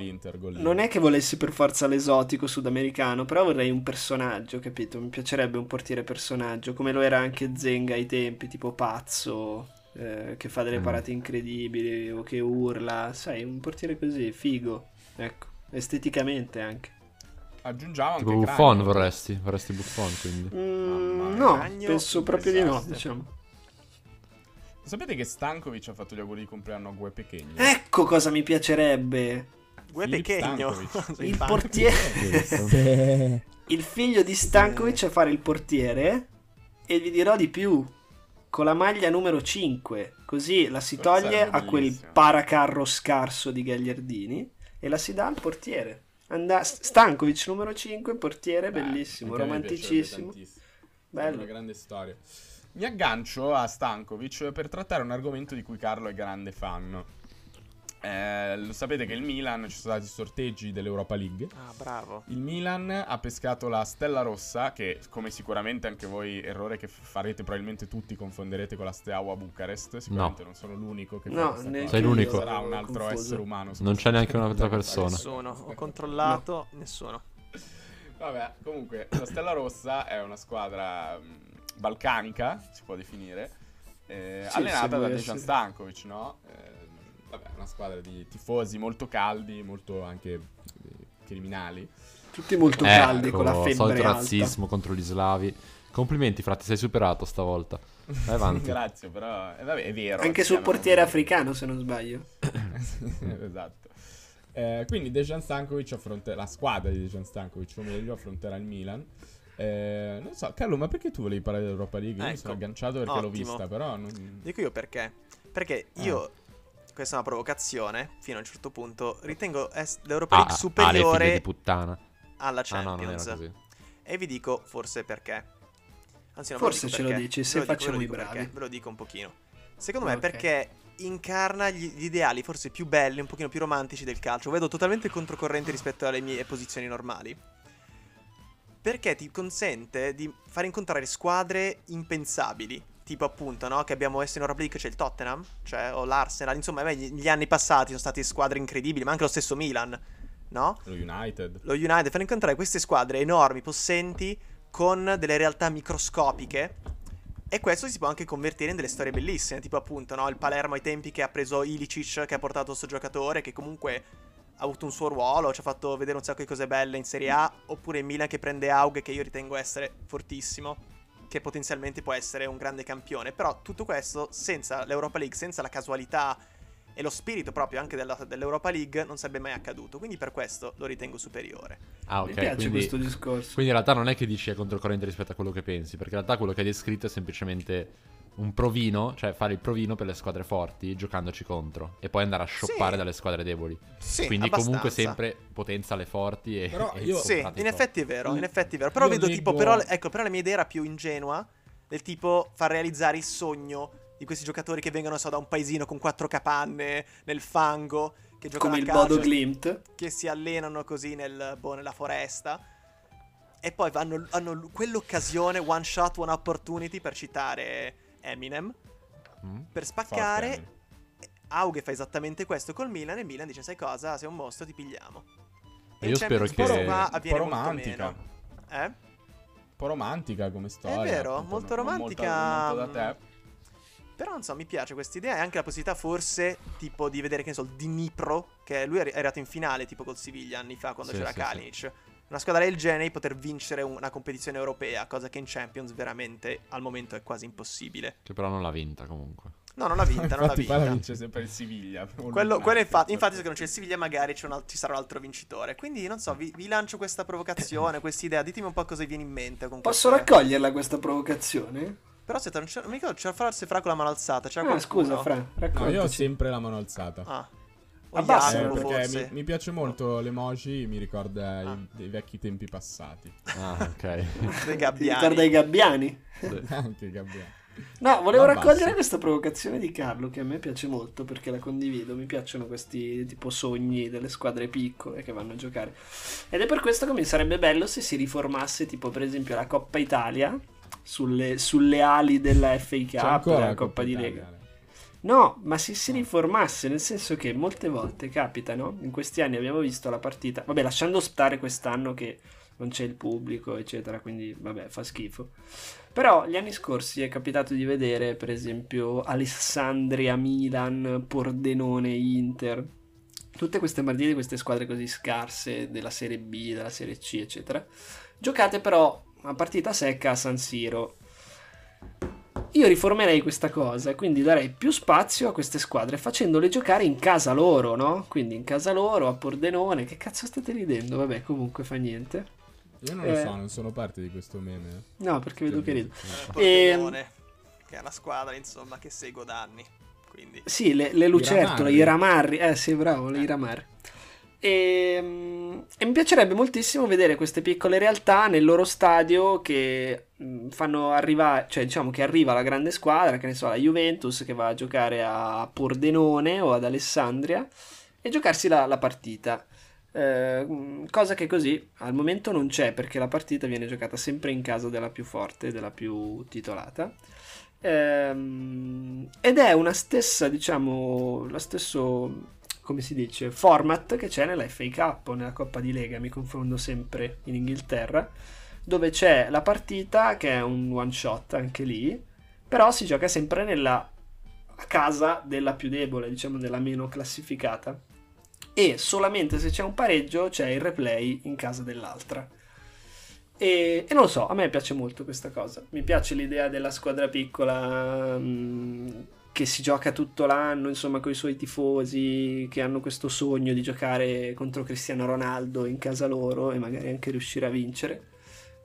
non è che volessi per forza l'esotico sudamericano, però vorrei un personaggio, capito? Mi piacerebbe un portiere personaggio, come lo era anche Zenga ai tempi, tipo pazzo, eh, che fa delle Mm. parate incredibili o che urla, sai, un portiere così, figo, ecco, esteticamente anche. Aggiungiamo Tipo anche Buffon Cragno. vorresti? Vorresti Buffon quindi. Mm, no, Ragno, penso proprio di no, diciamo. Sapete che Stankovic ha fatto gli auguri di compleanno a Gue Pechegno? Ecco cosa mi piacerebbe. Gue Pechegno. Il portiere... Il figlio di Stankovic a fare il portiere e vi dirò di più, con la maglia numero 5, così la si toglie a quel paracarro scarso di Gagliardini e la si dà al portiere. Anda- Stankovic numero 5, portiere, Beh, bellissimo, romanticissimo. Bello. Una grande storia. Mi aggancio a Stankovic per trattare un argomento di cui Carlo è grande fan. Eh, lo sapete che il Milan ci sono stati i sorteggi dell'Europa League. Ah, bravo. Il Milan ha pescato la Stella Rossa, che come sicuramente anche voi, errore che farete probabilmente tutti, confonderete con la Steaua Bucarest. Sicuramente non sono l'unico che fa No, questa neanche cosa. Sei l'unico. Sarà un altro confuso. essere umano. Non c'è neanche un'altra persona. Nessuno. Ho controllato, nessuno. Vabbè, comunque, la Stella Rossa è una squadra mh, balcanica, si può definire, eh, Sì, allenata da Dejan. Stankovic, no? Eh, vabbè, una squadra di tifosi molto caldi, molto anche eh, criminali. Tutti molto Eh, caldi ecco, con la febbre solito alta. razzismo contro gli slavi. Complimenti, frate, sei superato stavolta. Vai avanti. Grazie, però eh, vabbè, è vero. Anche sul chiamano- portiere africano, se non sbaglio. esatto. Eh, quindi Dejan Stankovic affronterà la squadra di Dejan Stankovic, o meglio, affronterà il Milan. Eh, non so, Carlo, ma perché tu volevi parlare dell'Europa League? Io mi Ecco, sono agganciato perché l'ho ottimo. vista, però non... Dico io perché. Perché Ah. Questa è una provocazione, fino a un certo punto, ritengo es- l'Europa Ah, League ah, le superiore puttana. alla Ah no, non era Champions. così. e vi dico forse perché. Anzi, non Forse ve lo ce dico lo perché. dici, se lo dico, facciamo lo i dico bravi. perché, Ve lo dico un pochino. Secondo me Ok. perché incarna gli, gli ideali forse più belli, un pochino più romantici del calcio. Vedo totalmente controcorrente rispetto alle mie posizioni normali. Perché ti consente di far incontrare squadre impensabili. Tipo appunto, no? Che abbiamo messo in Europa League, c'è il Tottenham, cioè, o l'Arsenal. Insomma, beh, gli, gli anni passati sono state squadre incredibili, ma anche lo stesso Milan, no? Lo United. Lo United fanno incontrare queste squadre enormi, possenti, con delle realtà microscopiche. E questo si può anche convertire in delle storie bellissime, tipo appunto no, il Palermo ai tempi che ha preso Ilicic, che ha portato questo giocatore, che comunque ha avuto un suo ruolo, ci ha fatto vedere un sacco di cose belle in Serie A, oppure il Milan che prende Aug, che io ritengo essere fortissimo, che potenzialmente può essere un grande campione. Però tutto questo senza l'Europa League, senza la casualità e lo spirito proprio anche della- dell'Europa League non sarebbe mai accaduto. Quindi per questo lo ritengo superiore. Ah, Mi ok. piace quindi, questo discorso. quindi in realtà non è che dici è controcorrente rispetto a quello che pensi, perché in realtà quello che hai descritto è semplicemente un provino, cioè fare il provino per le squadre forti giocandoci contro e poi andare a shoppare Sì. dalle squadre deboli. Sì, quindi abbastanza. comunque sempre potenza alle forti e, Però e io- Sì, in effetti è vero, in effetti è vero. Però io vedo tipo, però, ecco, però la mia idea era più ingenua, del tipo far realizzare il sogno di questi giocatori che vengono, so, da un paesino con quattro capanne, nel fango, che giocano Come a il calcio, Bodo Glimt. che si allenano così nel, boh, nella foresta. E poi vanno, hanno quell'occasione, one shot, one opportunity, per citare Eminem, Mm? per Forte, spaccare. Emily. Auge fa esattamente questo col Milan e il Milan dice, sai cosa, sei un mostro, ti pigliamo. E io spero che- qua Un po' avviene romantica. Eh? Un po' romantica come storia. vero, appunto, molto non romantica, molto- molto da te. Però non so, mi piace questa idea e anche la possibilità forse tipo di vedere che ne so, il Dnipro, che lui è arrivato in finale tipo col Siviglia anni fa quando Sì, c'era sì, Kalinic. Una squadra del genere poter vincere una competizione europea, cosa che in Champions veramente al momento è quasi impossibile. Che però non l'ha vinta comunque. No, non l'ha vinta, non l'ha la vinta. vince sempre il Siviglia. Quello, quello infatti, infatti, se non c'è il Siviglia magari c'è un al- ci sarà un altro vincitore. Quindi non so, vi, vi lancio questa provocazione, questa idea. Ditemi un po' cosa vi viene in mente. Con Posso queste- raccoglierla questa provocazione? Però aspetta, non, c'è, non mi ricordo, c'era forse Fra con la mano alzata. C'era Ah, qualcuno? scusa, Fra, No, raccontaci. io ho sempre la mano alzata. Ah. O Abbassa, Eh, forse. mi, mi piace molto l'emoji, mi ricorda Ah. i, dei vecchi tempi passati. Ah, ok. Dei gabbiani. ricorda i gabbiani? Sì. Anche Gabriele. No, volevo raccogliere questa provocazione di Carlo che a me piace molto perché la condivido. Mi piacciono questi tipo sogni delle squadre piccole che vanno a giocare. Ed è per questo che mi sarebbe bello se si riformasse tipo per esempio la Coppa Italia sulle, sulle ali della FA Cup, la Coppa di Italia, Lega. No, ma si, si riformasse, nel senso che molte volte capita, no? In questi anni abbiamo visto la partita, vabbè, lasciando stare quest'anno che non c'è il pubblico, eccetera, quindi vabbè, fa schifo. Però gli anni scorsi è capitato di vedere, per esempio, Alessandria Milan, Pordenone Inter, tutte queste partite queste squadre così scarse della Serie B, della Serie C, eccetera, giocate però a partita secca a San Siro. Io riformerei questa cosa, quindi darei più spazio a queste squadre facendole giocare in casa loro, no? Quindi in casa loro, a Pordenone. Che cazzo state ridendo? Vabbè, comunque fa niente. Io non lo Eh. so, non sono parte di questo meme. No, perché vedo che rido. Eh, Ehm, Pordenone, che è una squadra, insomma, che seguo da anni. Quindi Sì, le, le lucertole, ramarri. i ramarri. Eh sì, bravo, i ramarri. E, mm, e mi piacerebbe moltissimo vedere queste piccole realtà nel loro stadio che fanno arrivare, cioè diciamo che arriva la grande squadra, che ne so, la Juventus che va a giocare a Pordenone o ad Alessandria e giocarsi la, la partita. Eh, cosa che così al momento non c'è perché la partita viene giocata sempre in casa della più forte, della più titolata. Ehm, ed è una stessa, diciamo, lo stesso, come si dice, format che c'è nella FA Cup nella Coppa di Lega, mi confondo sempre in Inghilterra, dove c'è la partita che è un one shot anche lì, però si gioca sempre nella casa della più debole, diciamo della meno classificata. E solamente se c'è un pareggio c'è il replay in casa dell'altra. E, e non lo so, a me piace molto questa cosa. Mi piace l'idea della squadra piccola mm, che si gioca tutto l'anno, insomma, con i suoi tifosi che hanno questo sogno di giocare contro Cristiano Ronaldo in casa loro e magari anche riuscire a vincere.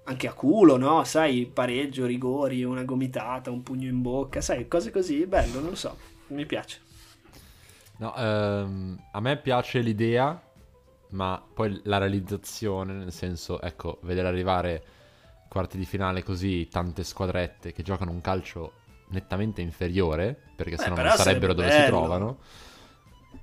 Anche a culo, no? Sai, pareggio, rigori, una gomitata, un pugno in bocca, sai, cose così, bello, non lo so, mi piace. No, ehm, a me piace l'idea, ma poi la realizzazione, nel senso, ecco, vedere arrivare quarti di finale così tante squadrette che giocano un calcio nettamente inferiore, perché Beh, sennò non sarebbero sarebbe dove si bello. trovano.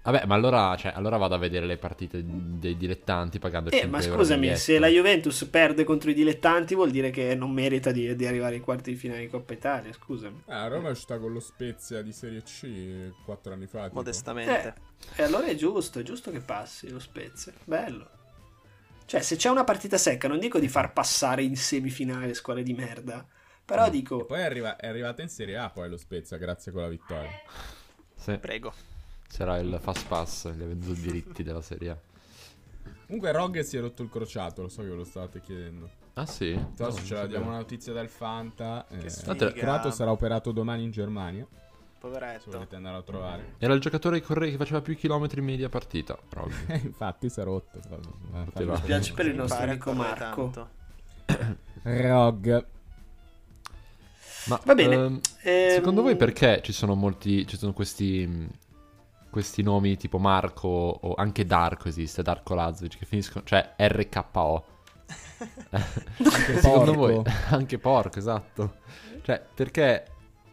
Vabbè, ma allora, cioè, allora vado a vedere le partite dei dilettanti pagando Eh, 5 ma euro scusami, se la Juventus perde contro i dilettanti vuol dire che non merita di, di arrivare ai quarti di finale di Coppa Italia, scusami. Ah, Roma è uscita con lo Spezia di Serie C quattro anni fa. tipo. modestamente. E allora è giusto, è giusto che passi lo Spezia. Bello. Cioè, se c'è una partita secca, non dico di far passare in semifinale squadre di merda, però E dico... poi è, arriva- è arrivata in Serie A poi lo Spezia, grazie a quella vittoria. Sì, Prego. c'era il fast pass, gli i diritti della Serie A. Comunque Rog si è rotto il crociato, lo so che ve lo stavate chiedendo. Ah sì? Tra No, l'altro ce la diamo una notizia dal Fanta. Che eh, sfiga. il croato sarà operato domani in Germania. Se Poveretto. volete andare a trovare. Era il giocatore che, corre- che faceva più chilometri in media partita. Eh, infatti si è rotto. Poteva- Mi piace per il Mi nostro pare amico Marco. tanto. Rog. Ma Va bene. ehm, Ehm, secondo voi perché ci sono molti ci sono questi questi nomi tipo Marco o anche Darko esiste, Darko Lazovic che finiscono, cioè RKO. Secondo porco. voi anche porco, esatto. Cioè, perché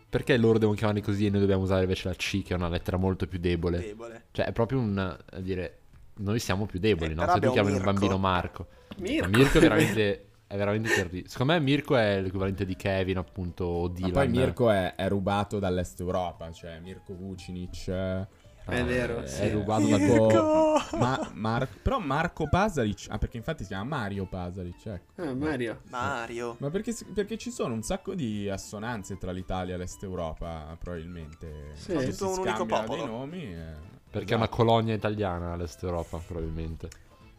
perché loro devono chiamarli così e noi dobbiamo usare invece la C che è una lettera molto più debole? Debole. Cioè, è proprio un a dire noi siamo più deboli, Eh, no? Se tu chiami un bambino Marco. Mirko. Ma Mirko è veramente è veramente terribile. Secondo me Mirko è l'equivalente di Kevin, appunto, o Ma Dylan. poi Mirko è, è rubato dall'est Europa, cioè Mirko Vucinic. eh, È vero, è sì. rubato da Mirko! Ma, Mar- però Marco Pasalic, ah perché infatti si chiama Mario Pasalic, ecco. Ah, Mario. Mario. Ma perché, perché ci sono un sacco di assonanze tra l'Italia e l'Est Europa, probabilmente. Sì. Che È si tutto un unico popolo. nomi. eh, Perché è una esatto. colonia italiana all'est Europa, probabilmente.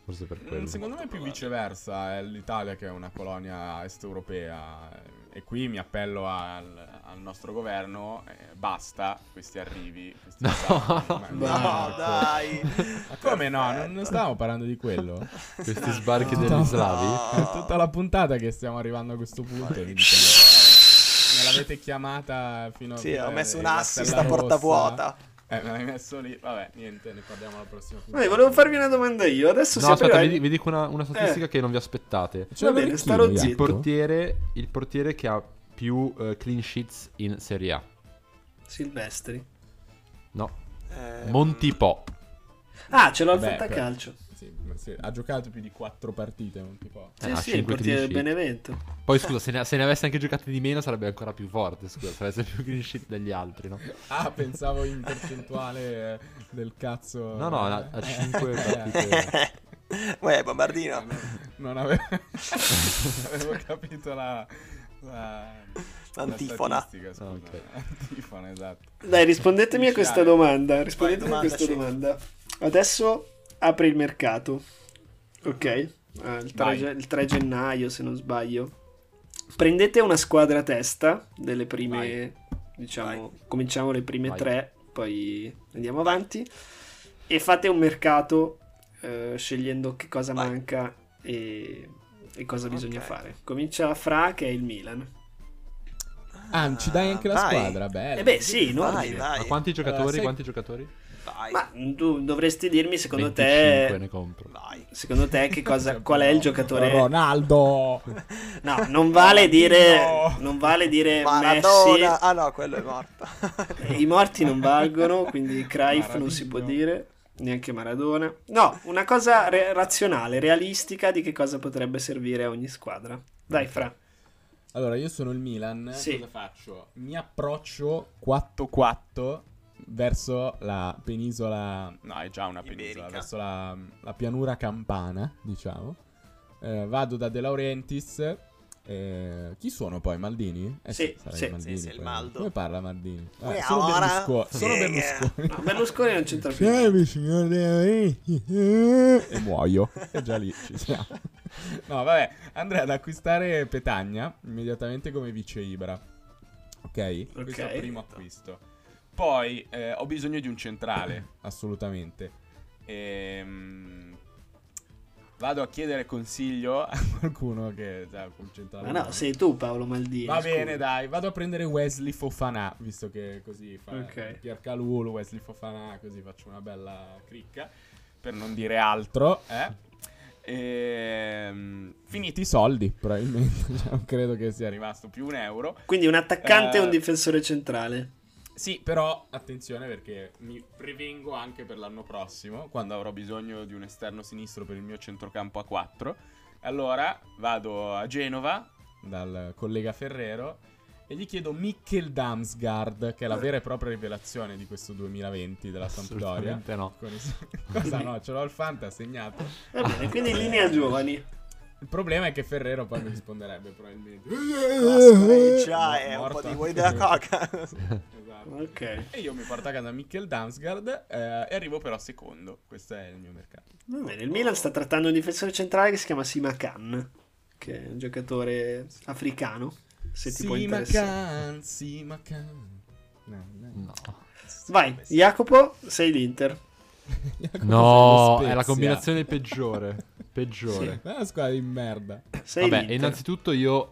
Forse per Mm, quello. Secondo me è più viceversa, è l'Italia che è una colonia est europea e qui mi appello al, al nostro governo, eh, basta questi arrivi. Questi No. sbarchi, No, Marco. dai. Ma come no? Non, non stavamo parlando di quello? Questi sbarchi No. degli slavi? No. È tutta la puntata che stiamo arrivando a questo punto mi me l'avete chiamata fino a... Sì, ho eh, messo un la assist a porta vuota. Eh, me l'hai messo lì. Vabbè, niente, ne parliamo alla prossima puntata. Vabbè, volevo farvi una domanda io. Adesso No, si aspetta, aprirà- vi, vi dico una, una statistica Eh. che non vi aspettate. C'è Va bene, starò Jacopo? Il zitto. portiere, il portiere che ha più eh, clean sheets in Serie A. Silvestri. No, Eh, Monti Po. Ah, ce l'ho al Beh, fantacalcio. Sì, ma sì, ha giocato più di quattro partite, non ti può. Sì, ha sì, il cinque portiere del clean sheet. Benevento. Poi scusa, se ne, se ne avesse anche giocati di meno sarebbe ancora più forte. Scusa, se avesse più clean sheet degli altri, no? Ah, pensavo in percentuale eh, del cazzo. No, no, a, a 5 partite. Uè, bombardino. Non avevo, non avevo capito la. la scusa. Ok. Antifona, esatto. Dai, rispondetemi a questa domanda. Rispondetemi a questa domanda. Adesso apri il mercato. Ok? Eh, il, 3 Vai. ge- il 3 gennaio, se non sbaglio. Prendete una squadra a testa delle prime, Vai. diciamo, cominciamo le prime Vai. tre, poi andiamo avanti. E fate un mercato eh, scegliendo che cosa Vai. manca e, e cosa bisogna Ok. fare. Comincia Fra, che è il Milan. Ah, ci dai anche la vai. squadra, bello. Eh beh, sì, in Vai, vai. Ma quanti giocatori? sai- Quanti giocatori? Vai. Ma tu dovresti dirmi secondo 25 te ne compro. Vai. secondo te che cosa qual è il giocatore Ronaldo. No, non vale dire No. non vale dire Maradona. Messi. Ah no, quello è morto. I morti non valgono, quindi Cruyff non si può dire, neanche Maradona. No, una cosa re- razionale, realistica di che cosa potrebbe servire a ogni squadra. Dai, Fra. Allora, io sono il Milan. Sì. Cosa faccio? Mi approccio 4-4 verso la penisola. No, è già una penisola. Iberica. Verso la, la pianura campana, diciamo. Eh, vado da De Laurentiis. Eh, chi sono poi? Maldini? Eh Sì, sì. Maldini, Sì, sì, il. Maldo. Come parla Maldini? Eh, Uè, solo ora- Berlusconi. Solo Berlusconi. No, Berlusconi non c'entra più. E muoio. E già lì ci siamo. No, vabbè, andrei ad acquistare Petagna immediatamente come vice Ibra. Ok? Questo è il primo acquisto. Poi eh, ho bisogno di un centrale, assolutamente. Ehm, vado a chiedere consiglio a qualcuno che ha un centrale. Ma no, sei tu Paolo Maldini. Va scusa. bene, dai, vado a prendere Wesley Fofana, visto che così fa Ok. Pier Calulu, Wesley Fofana, così faccio una bella cricca, per non dire altro, eh. Ehm, finiti i soldi, probabilmente, cioè, non credo che sia rimasto più un euro. Quindi un attaccante e un Eh, difensore centrale. Sì, però attenzione perché mi prevengo anche per l'anno prossimo, quando avrò bisogno di un esterno sinistro per il mio centrocampo a 4. Allora vado a Genova dal collega Ferrero e gli chiedo Mikkel Damsgaard, che è la vera e propria rivelazione di questo 2020 della Sampdoria. Assolutamente no. Con i Cosa no? Ce l'ho il Fanta segnato. Va bene, quindi in linea giovani. Il problema è che Ferrero poi mi risponderebbe probabilmente. La scoreggia è un Morta. po' di vuoi della coca. Esatto. Ok. E io mi porto a casa Mikkel Damsgaard eh, e arrivo però secondo. Questo è il mio mercato. Va bene, il Milan sta trattando un difensore centrale che si chiama Sima Khan, che è un giocatore africano. Se ti può Sì, interessare. Sì. No, no. No. Vai, Jacopo, sei l'Inter. No, è la combinazione peggiore. Peggiore. È una squadra di merda. Sei Vabbè, l'Inter. innanzito io...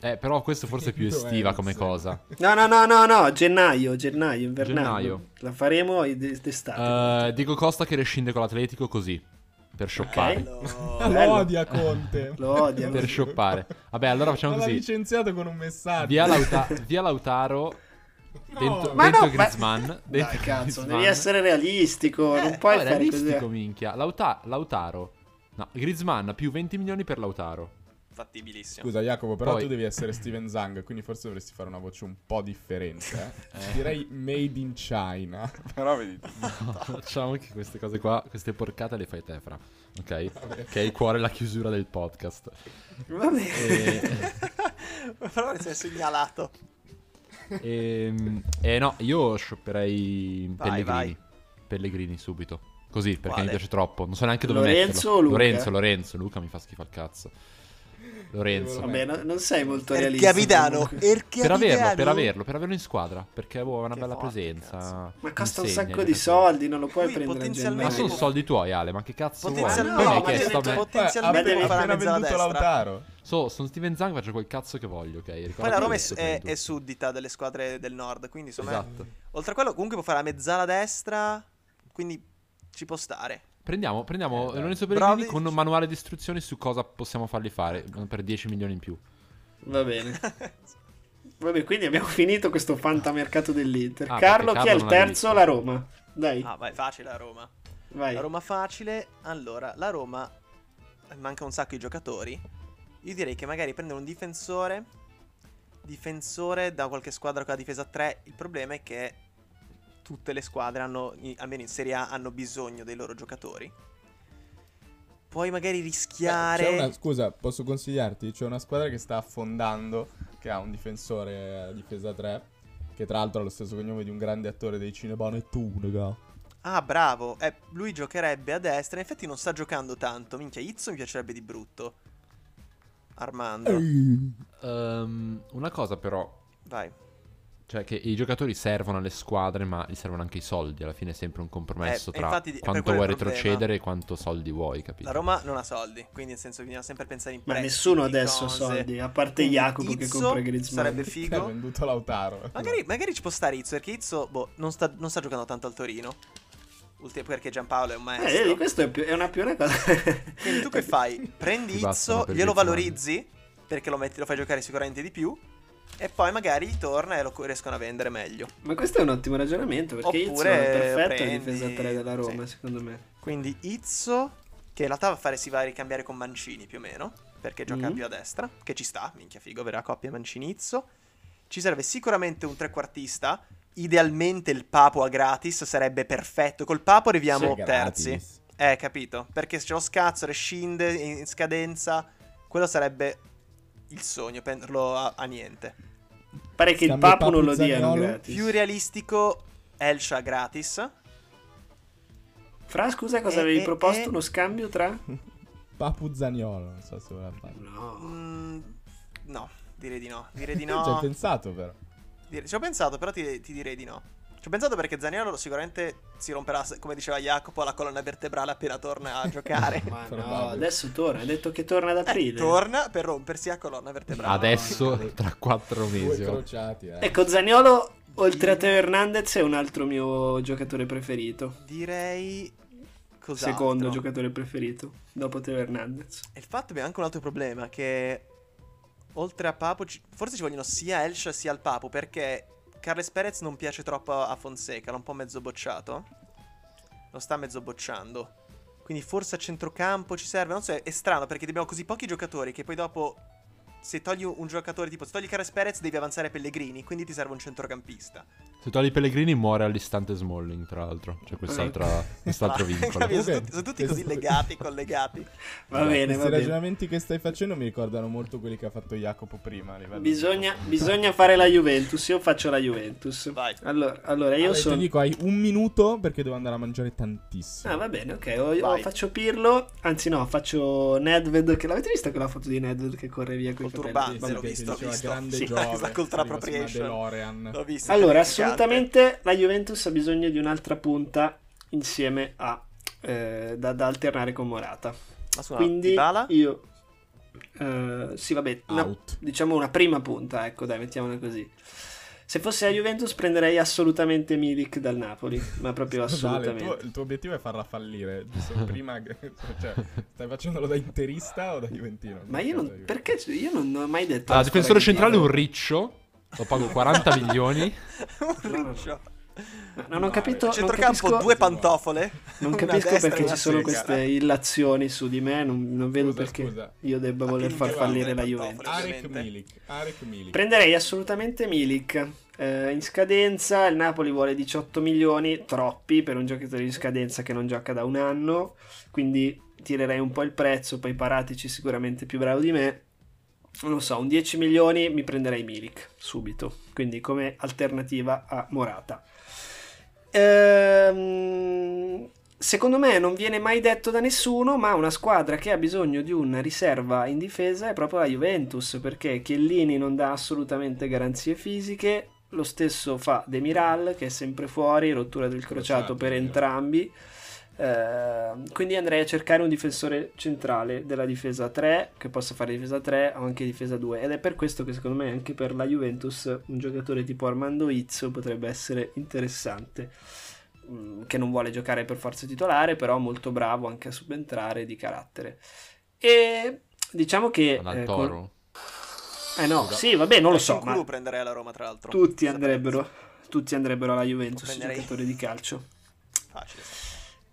Eh, però questo forse è più estiva come cosa. No, no, no, no, no, gennaio, gennaio, invernale. Gennaio. La faremo d- d'estate. Eh, Diego Costa che rescinde con l'Atletico così. Per shoppare. Bello. Lo odia Conte. Lo odiano. Per shoppare. Vabbè, allora facciamo l'ha così. licenziato con un messaggio. Via, Lauta- via Lautaro. No. Dentro, Ma dentro no, ma- Griezmann. Dai, Dentro cazzo, Griezmann. devi essere realistico, Eh, non puoi no, fare realistico, così. minchia. Lauta- Lautaro. No, Griezmann più 20 milioni per Lautaro. Fattibilissimo. Scusa Jacopo, però Poi- tu devi essere Steven Zang, quindi forse dovresti fare una voce un po' differente. eh. Direi made in China. però vedi. Facciamo che queste cose qua, queste porcate le fai te, fra. Ok? Che è il cuore e la chiusura del podcast. Va bene. E, Però si è segnalato. E, e no, io shopperei Vai, Pellegrini. vai. Pellegrini subito. Così, perché Quale? mi piace troppo. Non so neanche dove Lorenzo metterlo. o Luca? Lorenzo, Lorenzo. Luca mi fa schifo al cazzo. Lorenzo. Vabbè, no- non sei molto Il realista. capitano. Il Per averlo, capitano. per averlo, per averlo in squadra. Perché ha una Che bella forte, presenza. cazzo. Ma costa un sacco di soldi, non lo puoi Lui prendere potenzialmente- Ma sono soldi tuoi, Ale. Ma che cazzo vuoi? Potenzialmente, Ma no, Poi ma deve- me. potenzialmente devi può fare venduto destra. Lautaro. So, sono Steven Zang, faccio quel cazzo che voglio, ok? Poi Ricordati la Roma è, è- suddita delle squadre del nord, quindi insomma... Esatto. Oltre a quello comunque può fare la mezzala destra, quindi ci può stare. Prendiamo, prendiamo Eh. Lorenzo Pellegrini Brozovic. con un manuale di istruzioni su cosa possiamo fargli fare per 10 milioni in più. Va bene. Vabbè, quindi abbiamo finito questo fantamercato dell'Inter. Ah, Carlo, perché chi è il Carlo terzo? La Roma. Dai, Ah, vai, facile la Roma. vai. La Roma facile. Allora, la Roma manca un sacco di giocatori. Io direi che magari prendere un difensore. Difensore da qualche squadra con la difesa 3. Il problema è che tutte le squadre hanno, almeno in Serie A, hanno bisogno dei loro giocatori. Puoi magari Beh, rischiare. c'è una- scusa, posso consigliarti? C'è una squadra che sta affondando, che ha un difensore a difesa 3, che tra l'altro ha lo stesso cognome di un grande attore dei Cinepanettone, ga. Ah, bravo. Eh, lui giocherebbe a destra. In effetti non sta giocando tanto. Minchia, Izzo mi piacerebbe di brutto. Armando. Ehm, una cosa però, Vai. Cioè che i giocatori servono alle squadre, ma gli servono anche i soldi. Alla fine è sempre un compromesso Eh, tra infatti quanto vuoi retrocedere e quanto soldi vuoi, capito? La Roma non ha soldi, quindi nel senso bisogna sempre pensare in Ma prestiti, nessuno adesso ha soldi, a parte Quindi Jacopo che Izzo compra Griezmann. Sarebbe Che ha figo. venduto Lautaro. Magari, magari ci può stare Izzo, perché Izzo boh, non, sta, non sta giocando tanto al Torino. Ulti- perché Giampaolo è un Eh, maestro. vedi, questo è, più, è una più una cosa. Quindi tu che fai? Prendi Izzo, glielo valorizzi, perché lo, metti, lo fai giocare sicuramente di più. E poi magari torna e lo riescono a vendere meglio. Ma questo è un ottimo ragionamento perché Izzo Oppure è perfetto prendi- a difesa 3 della Roma, sì. secondo me. Quindi Izzo, che in realtà va a fare si va a ricambiare con Mancini più o meno, perché gioca Mhm. più a destra, che ci sta, minchia figo, verrà coppia Mancini-Izzo. Ci serve sicuramente un trequartista, idealmente il Papo a gratis, sarebbe perfetto. Col Papo arriviamo terzi. Eh, capito? Perché se ce lo scazzo, rescinde in scadenza, quello sarebbe il sogno, prenderlo a, a niente. Pare che il Scambio Papu non lo diano. Più realistico, Elsha gratis. Fra, scusa, cosa Eh, avevi eh, proposto? eh. Uno scambio tra? Papu Zaniolo, non so se voleva fare. No. Mm, no, direi di no. Direi di Ci hai no. pensato però. Dire- Ci ho pensato, però ti, ti direi di no. Ci ho pensato perché Zaniolo sicuramente si romperà, come diceva Jacopo, la colonna vertebrale appena torna a giocare. Ma no, adesso torna. Ha detto che torna ad Eh, aprile. torna per rompersi la colonna vertebrale. Adesso, no. tra quattro mesi. oh. eh. Ecco, Zaniolo, oltre a Teo Hernandez, è un altro mio giocatore preferito. Direi. Cos'altro? Secondo giocatore preferito, dopo Teo Hernandez. E il fatto abbiamo anche un altro problema che oltre a Papo forse ci vogliono sia Elsha sia il Papo perché Carles Perez non piace troppo a Fonseca, l'ha un po' mezzo bocciato. Lo sta mezzo bocciando. Quindi forse a centrocampo ci serve, non so, è, strano perché abbiamo così pochi giocatori che poi dopo se togli un giocatore tipo se togli Carles Perez devi avanzare Pellegrini, quindi ti serve un centrocampista. Se togli Pellegrini muore all'istante Smalling, tra l'altro. C'è quest'altro, quest'altro vincolo. capito? Sono tutti, sono tutti così legati, collegati. Va Allora, bene, Questi va bene. ragionamenti che stai facendo mi ricordano molto quelli che ha fatto Jacopo prima. Bisogna, di- bisogna fare la Juventus. Io faccio la Juventus. Vai. Allora, allora io Ale, sono. Ti dico, hai un minuto perché devo andare a mangiare tantissimo. Ah, va bene, ok. O, o Vai. faccio Pirlo. Anzi, no, faccio Nedved. Che l'avete vista quella foto di Nedved che corre via con i Col turbante, l'ho visto, l'ho visto. grande Sì, Giove, su una appropriation. L'ho visto. Allora, assolutamente la Juventus ha bisogno di un'altra punta insieme a eh, da, da alternare con Morata. Ma scusa, Quindi Dybala? io eh, sì, vabbè, una- diciamo una prima punta, ecco, dai, mettiamola così. Se fosse la Juventus prenderei assolutamente Milik dal Napoli, ma proprio Scusa, Ale, il, assolutamente. tuo, il tuo obiettivo è farla fallire. Prima, cioè, stai facendolo da interista o da Juventino? Ma io non, perché io non ho mai detto... Ah, la difensore centrale un riccio. Lo pago 40 milioni. un riccio. No, non ho capito... Centrocampo, capisco- due pantofole. Non capisco perché ci sono queste illazioni su di me, non, non vedo Scusa, perché scusa. io debba voler far fallire la. Juventus. Ovviamente. Milik. Arek Milik. Prenderei assolutamente Milik. Eh, in scadenza il Napoli vuole 18 milioni, troppi per un giocatore in scadenza che non gioca da un anno, quindi tirerei un po' il prezzo, poi Paratici sicuramente più bravo di me. Non lo so, un 10 milioni mi prenderei Milik subito, quindi come alternativa a Morata. Ehm, secondo me non viene mai detto da nessuno, ma una squadra che ha bisogno di una riserva in difesa è proprio la Juventus, perché Chiellini non dà assolutamente garanzie fisiche, lo stesso fa Demiral che è sempre fuori, rottura del crociato Crociato, per entrambi. Eh, quindi andrei a cercare un difensore centrale della difesa 3 che possa fare difesa 3 o anche difesa 2 ed è per questo che secondo me anche per la Juventus un giocatore tipo Armando Izzo potrebbe essere interessante. Mm, che non vuole giocare per forza titolare però molto bravo anche a subentrare di carattere. E diciamo che eh, con- eh no sì vabbè non lo so ma prenderei alla Roma, tra l'altro. tutti andrebbero tutti andrebbero alla Juventus Prenderei- giocatori di calcio. Facile.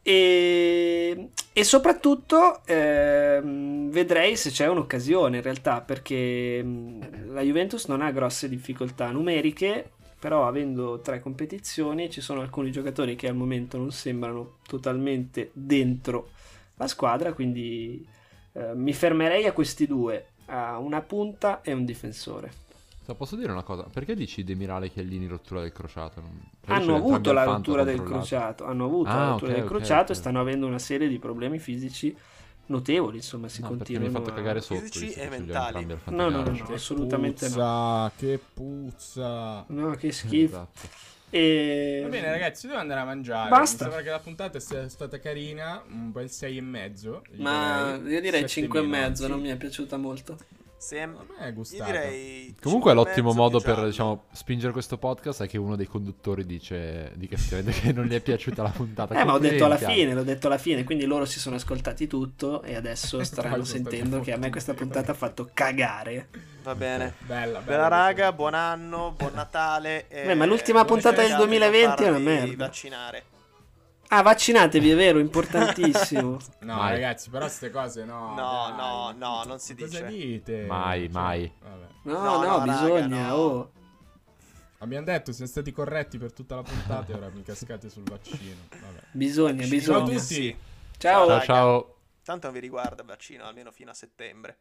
E, e soprattutto ehm, vedrei se c'è un'occasione in realtà perché mh, la Juventus non ha grosse difficoltà numeriche però avendo tre competizioni ci sono alcuni giocatori che al momento non sembrano totalmente dentro la squadra quindi eh, mi fermerei a questi due a una punta e un difensore posso dire una cosa? Perché dici Demirale Chiellini rottura del crociato? Hanno avuto la fanto rottura del crociato hanno avuto Ah, la rottura ok, del crociato e ok. stanno avendo una serie di problemi fisici notevoli insomma si No, perché mi continuano hai fatto a- cagare sotto. Fisici e mentali. No, no, no, no. assolutamente no. puzza, Che puzza. no che schifo Esatto. e... Va bene, ragazzi, devo andare a mangiare. Basta. Mi sembra che la puntata sia stata carina. Un bel 6 e mezzo. ma io direi Sette 5 e mezzo non mi è piaciuta molto Se... A me è Io gustata. direi... Comunque l'ottimo modo per diciamo, spingere questo podcast è che uno dei conduttori dice di che, che non gli è piaciuta la puntata. eh ma ho detto alla fine l'ho detto alla fine quindi loro si sono ascoltati tutto e adesso staranno sentendo che a me questa puntata ha fatto cagare Va bene. Bella, bella. Bella raga, buon anno, buon Natale. e Beh, ma l'ultima puntata del scherzi, 2020 è una merda. vaccinare. Ah vaccinatevi è vero importantissimo No, Mai. ragazzi, però queste cose no. No, dai. no, no, non si Cosa dice. dite? Mai, Cioè, mai. vabbè. no No, no, no, raga, bisogna no. oh Abbiamo detto, siamo stati corretti per tutta la puntata e ora mi cascate sul vaccino. Vabbè. bisogna Vaccino Ciao a bisogna tutti. ciao Ciao Raga. ciao. Tanto non vi riguarda il vaccino, almeno fino a settembre.